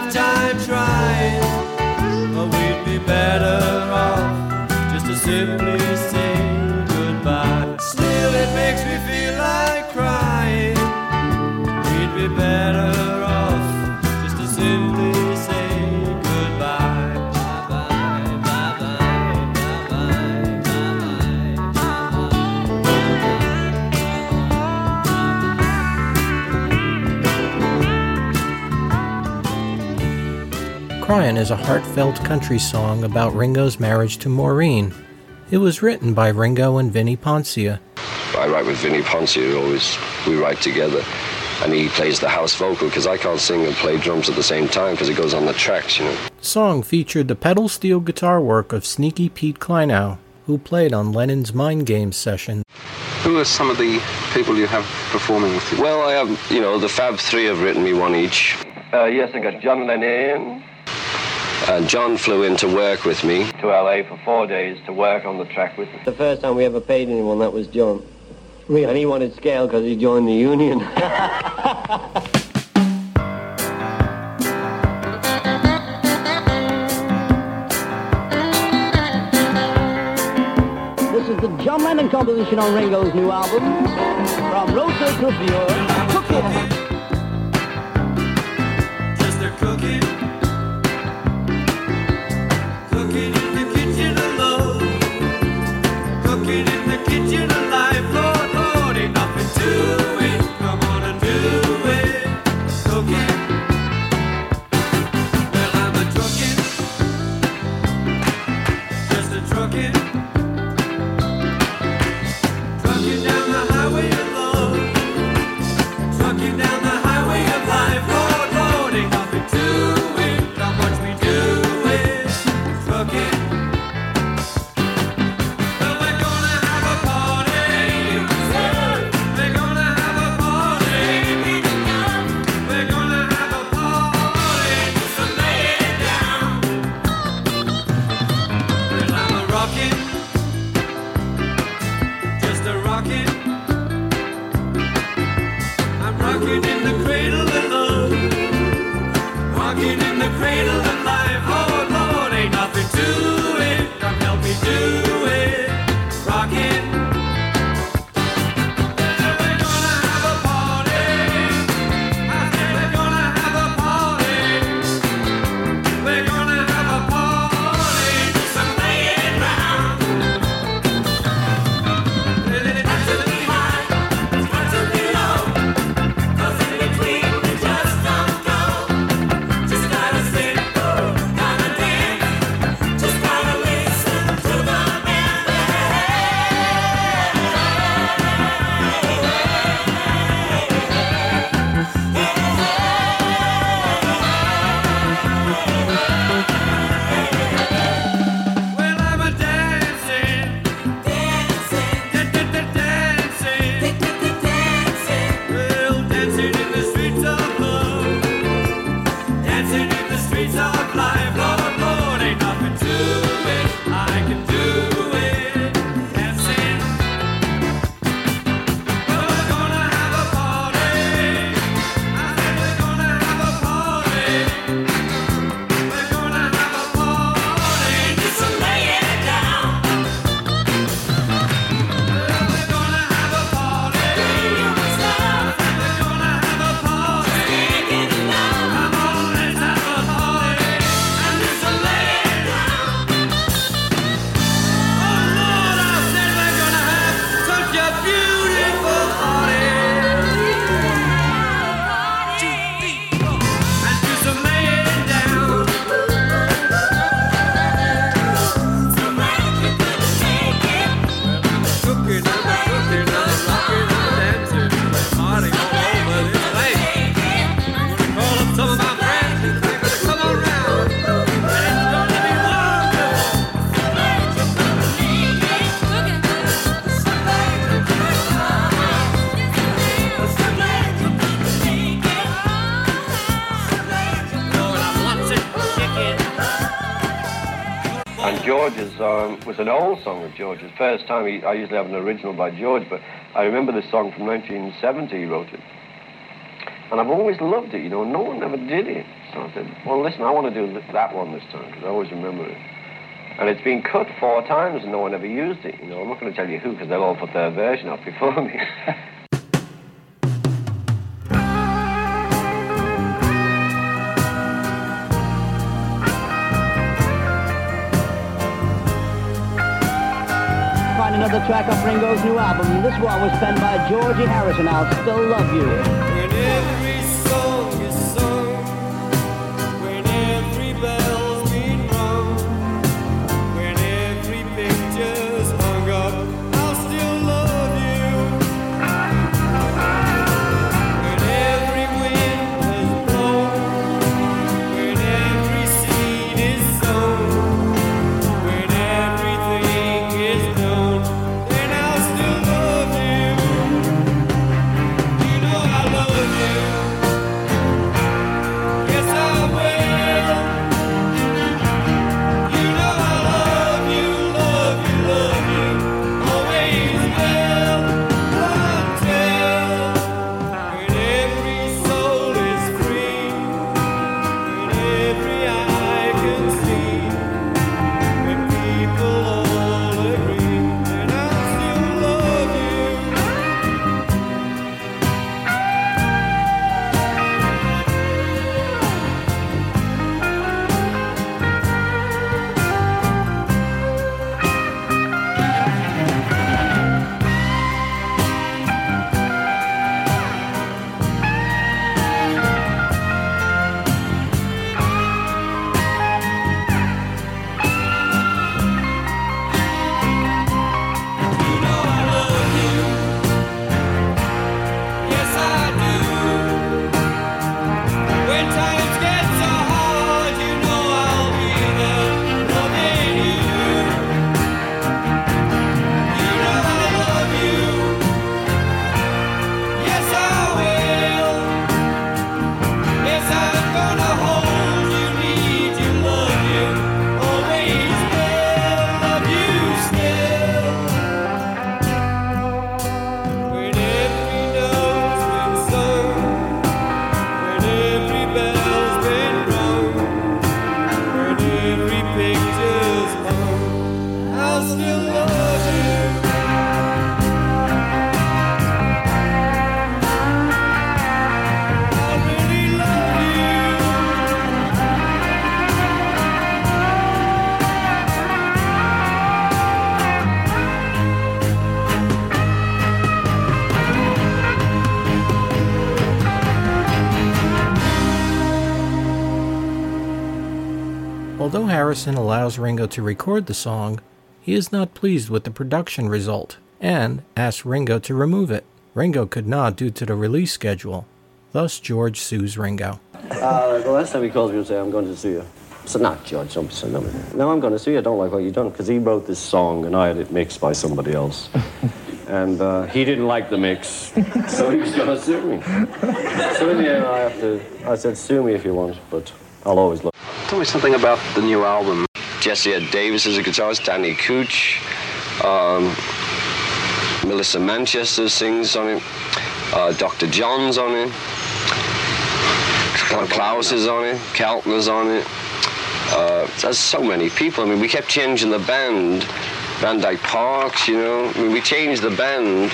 Lifetime trying. But we'd be better off just to simply Cryin' is a heartfelt country song about Ringo's marriage to Maureen. It was written by Ringo and Vinnie Poncia. I write with Vinnie Poncia, always we write together. And he plays the house vocal because I can't sing and play drums at the same time because it goes on the tracks, you know. The song featured the pedal steel guitar work of Sneaky Pete Kleinow, who played on Lennon's Mind Games session. Who are some of the people you have performing with you? Well, I have, you know, the Fab Three have written me one each. Uh, yes, I got John Lennon And John flew in to work with me. to LA for four days to work on the track with me. The first time we ever paid anyone, that was John. Really? And he wanted scale because he joined the union. (laughs) This is the John Lennon composition on Ringo's new album. From Rosa to Pure, George's um, was an old song of George's. First time he, I usually have an original by George, but I remember this song from 1970. He wrote it, and I've always loved it. You know, no one ever did it. So I said, "Well, listen, I want to do that one this time because I always remember it." And it's been cut four times, and no one ever used it. You know, I'm not going to tell you who because they'll all put their version up before me. (laughs) another track off Ringo's new album. This one was penned by Georgie Harrison. I'll still love you. Harrison allows Ringo to record the song, he is not pleased with the production result and asks Ringo to remove it. Ringo could not due to the release schedule. Thus, George sues Ringo. Uh, the last time he calls me and say, I'm going to sue you. So not George, don't be so number. No, I'm going to sue you. I don't like what you've done. Because he wrote this song and I had it mixed by somebody else. (laughs) and uh, he didn't like the mix, so he was going to sue me. So in the end, I have to, I said, sue me if you want, but I'll always look. Tell me something about the new album. Jesse Ed Davis is a guitarist, Danny Kootch, um, Melissa Manchester sings on it, uh, Dr. John's on it, Klaus is on it, Keltner's on it. Uh, there's so many people. I mean, we kept changing the band. Van Dyke Parks, you know. I mean, we changed the band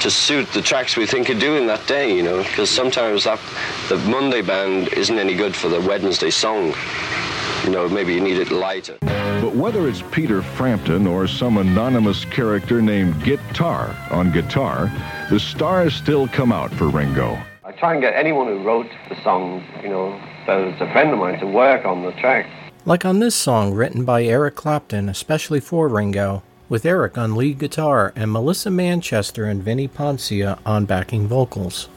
to suit the tracks we think of doing that day, you know, because sometimes that the Monday band isn't any good for the Wednesday song. You know, maybe you need it lighter. But whether it's Peter Frampton or some anonymous character named Guitar on guitar, the stars still come out for Ringo. I try and get anyone who wrote the song, you know, that is a friend of mine, to work on the track. Like on this song written by Eric Clapton, especially for Ringo, with Eric on lead guitar and Melissa Manchester and Vinnie Poncia on backing vocals.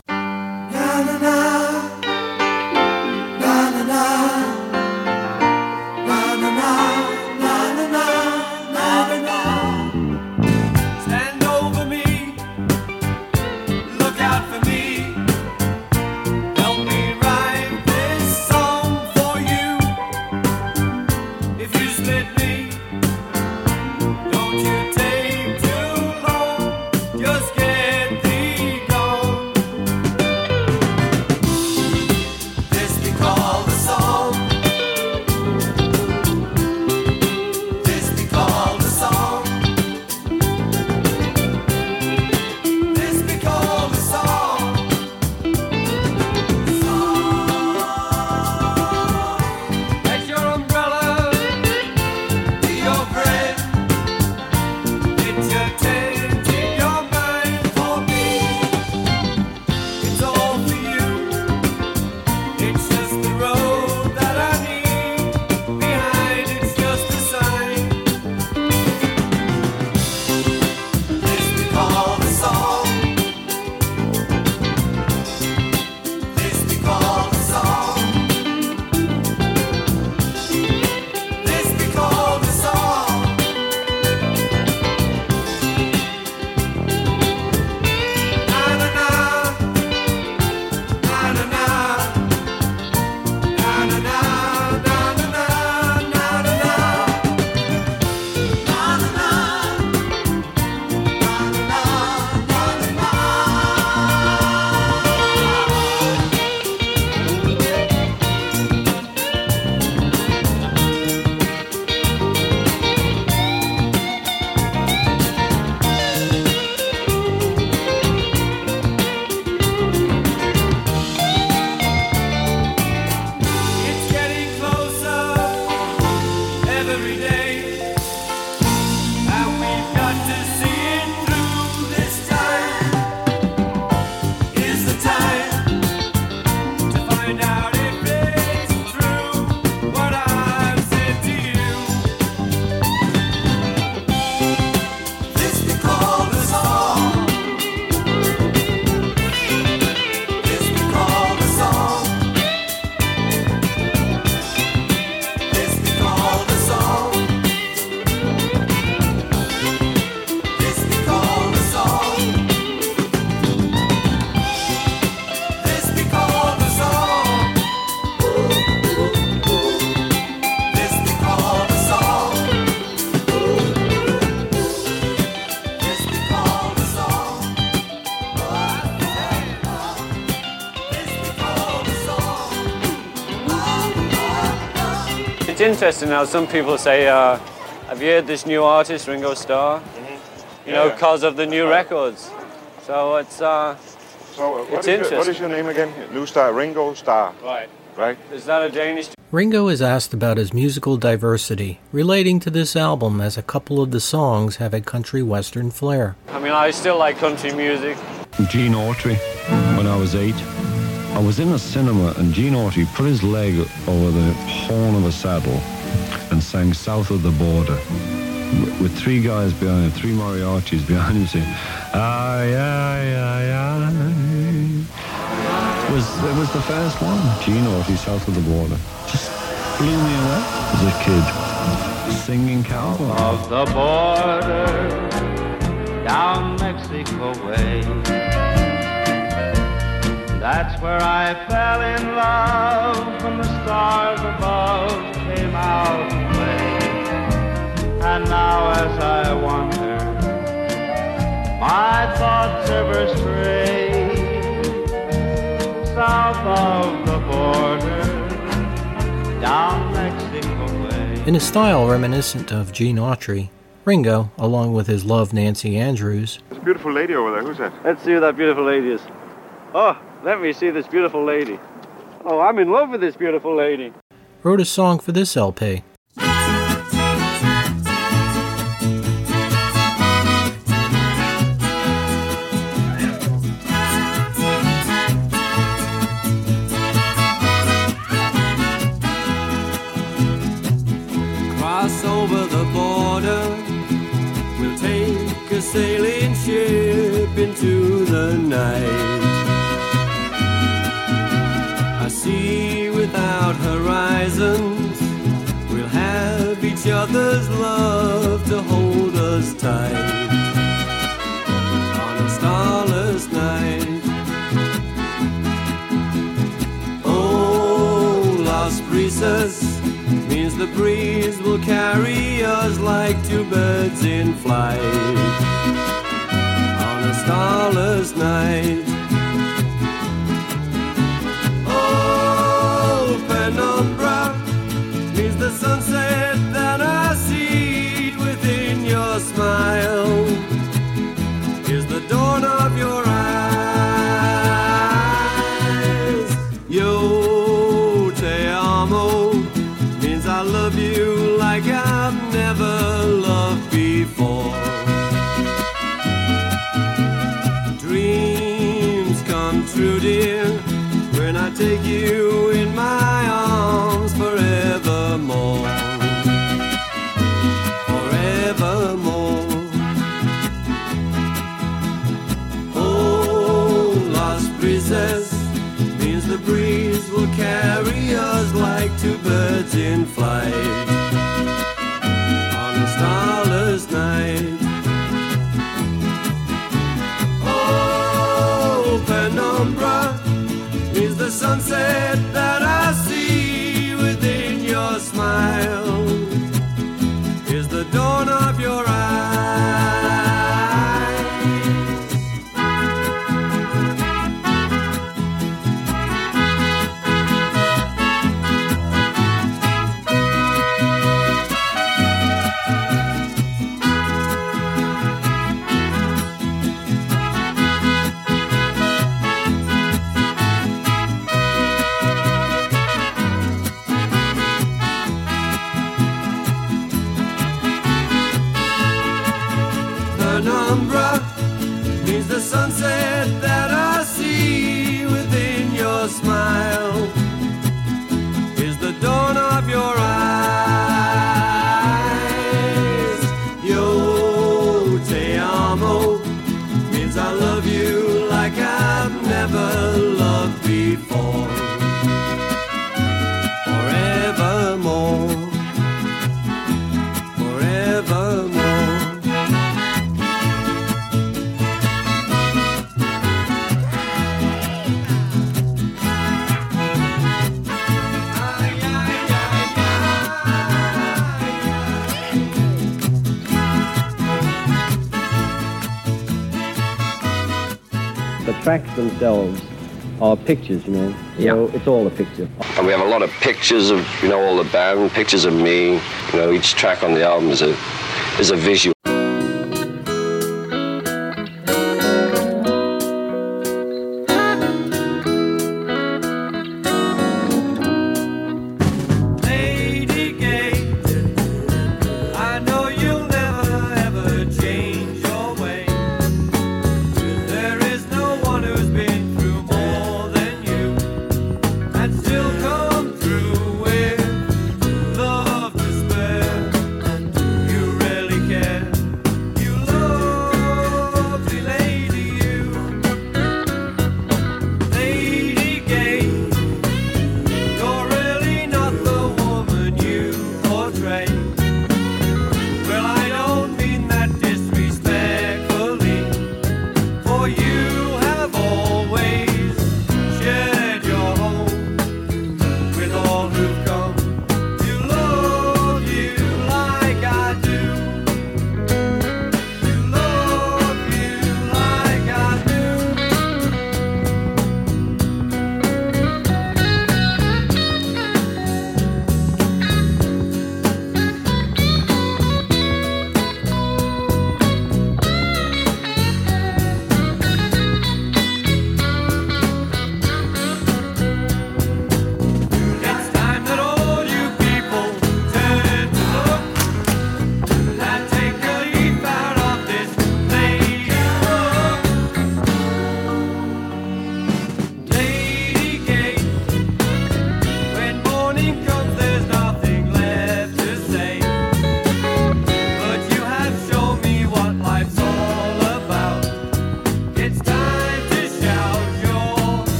Interesting how some people say, uh, have you heard this new artist, Ringo Starr? You know, Yeah. because of the new records. So it's, uh, So, uh, what, it's is your, what interesting. is your name again? New Star, Ringo Star. Right. Right? Is that a Danish? Ringo is asked about his musical diversity, relating to this album as a couple of the songs have a country western flair. I mean, I still like country music. Gene Autry, when I was eight. I was in a cinema and Gene Autry put his leg over the horn of a saddle and sang South of the Border with three guys behind him, three mariachis behind him saying, ay, ay, ay, ay. It was, it was the first one, Gene Autry, South of the Border. Just blew me away as a kid, singing cowboy. of the border down Mexico way. That's where I fell in love when the stars above came out to play. And now as I wander, my thoughts ever stray south of the border down Mexico way. In a style reminiscent of Gene Autry, Ringo, along with his love Nancy Andrews, There's a beautiful lady over there. Who's that? Let's see who that beautiful lady is. Oh, let me see this beautiful lady. Oh, I'm in love with this beautiful lady. wrote a song for this LP. Cross over the border, we'll take a sailing ship into the night. Without horizons, we'll have each other's love to hold us tight. On a starless night, oh, Las Brisas means the breeze will carry us like two birds in flight on a starless night. In flight it's all a picture. And we have a lot of pictures of, you know, all the band, pictures of me. You know, each track on the album is a, is a visual.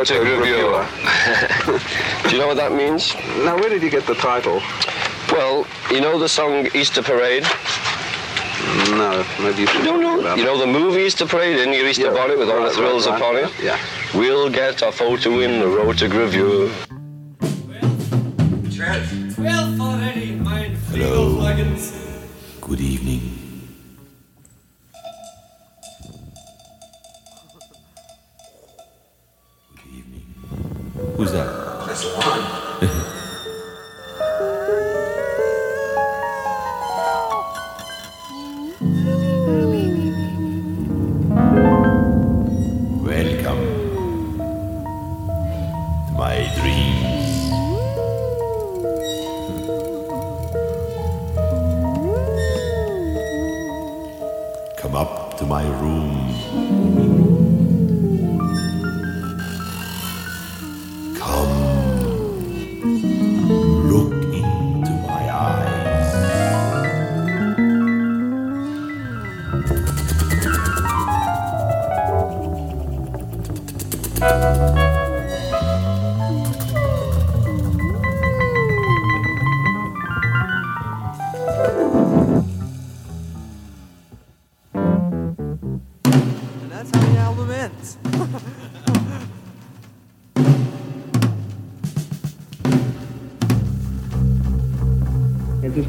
Rotogravure. (laughs) Do you know what that means? Now, where did you get the title? Well, you know the song Easter Parade? No, maybe you should. don't know. You know the movie Easter Parade in your Easter Yeah, bonnet with all right, the thrills right, upon right, it? yeah. We'll get a photo in the Rotogravure. Twelve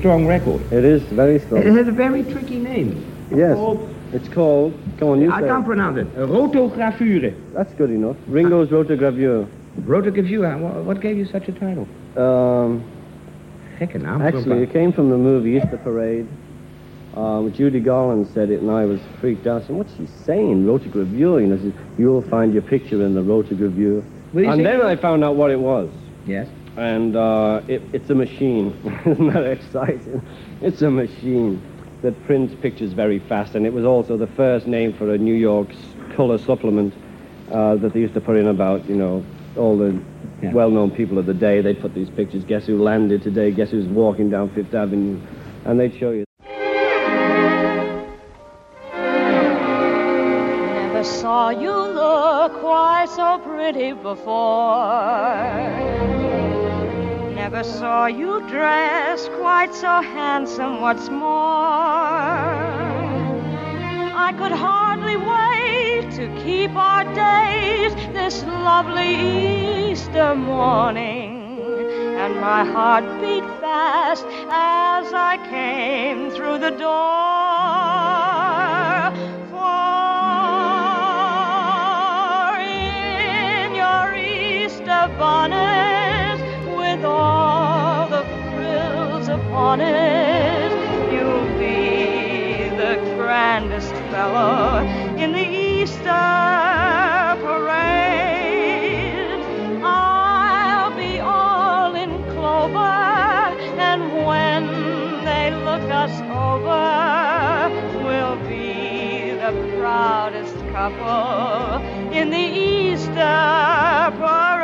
strong record. It is very strong. It has a very tricky name. Yes. called- It's called. Come on, you I say. can't it. pronounce it. Rotogravure. That's good enough. Ringo's Rotogravure. Rotogravure. What, what gave you such a title? Um, actually, it came from the movie Easter Parade. Um, Judy Garland said it, and I was freaked out. So what's she saying? Rotogravure. You know, she said, you'll find your picture in the Rotogravure. And then I found out what it was. Yes. And uh, it, it's a machine. (laughs) Isn't that exciting? It's a machine that prints pictures very fast. And it was also the first name for a New York's color supplement uh, that they used to put in about, you know, all the well-known people of the day. They'd put these pictures. Guess who landed today? Guess who's walking down Fifth Avenue? And they'd show you. Never saw you look quite so pretty before. Never saw you dress quite so handsome. What's more, I could hardly wait to keep our days this lovely Easter morning. And my heart beat fast as I came through the door. It, you'll be the grandest fellow in the Easter parade. I'll be all in clover, and when they look us over, we'll be the proudest couple in the Easter parade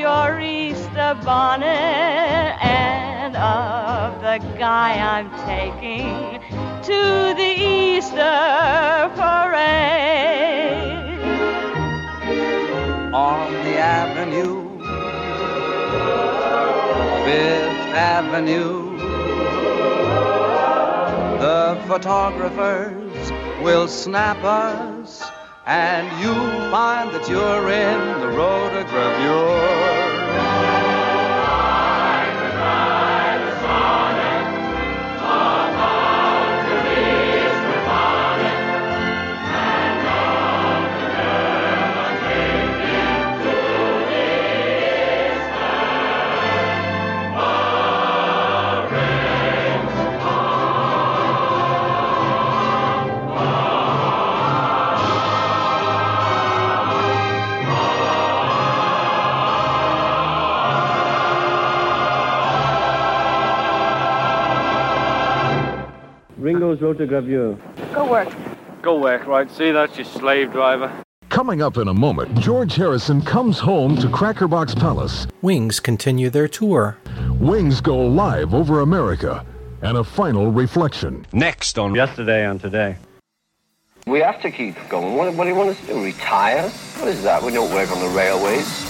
your Easter bonnet and of the guy I'm taking to the Easter parade. on the avenue, Fifth Avenue. The photographers will snap us, and you'll find that you're in the rotogravure. Ringo's rotogravure. Go work. Go work, right? See, that's your slave driver. Coming up in a moment, George Harrison comes home to Crackerbox Palace. Wings continue their tour. Wings go live over America. And a final reflection. Next on Yesterday and Today. We have to keep going. What, what do you want us to do? Retire? What is that? We don't work on the railways.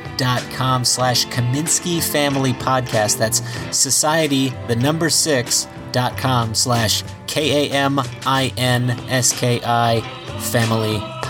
slash Kaminsky Family Podcast. That's society, the number six, dot com slash K A M I N S K I Family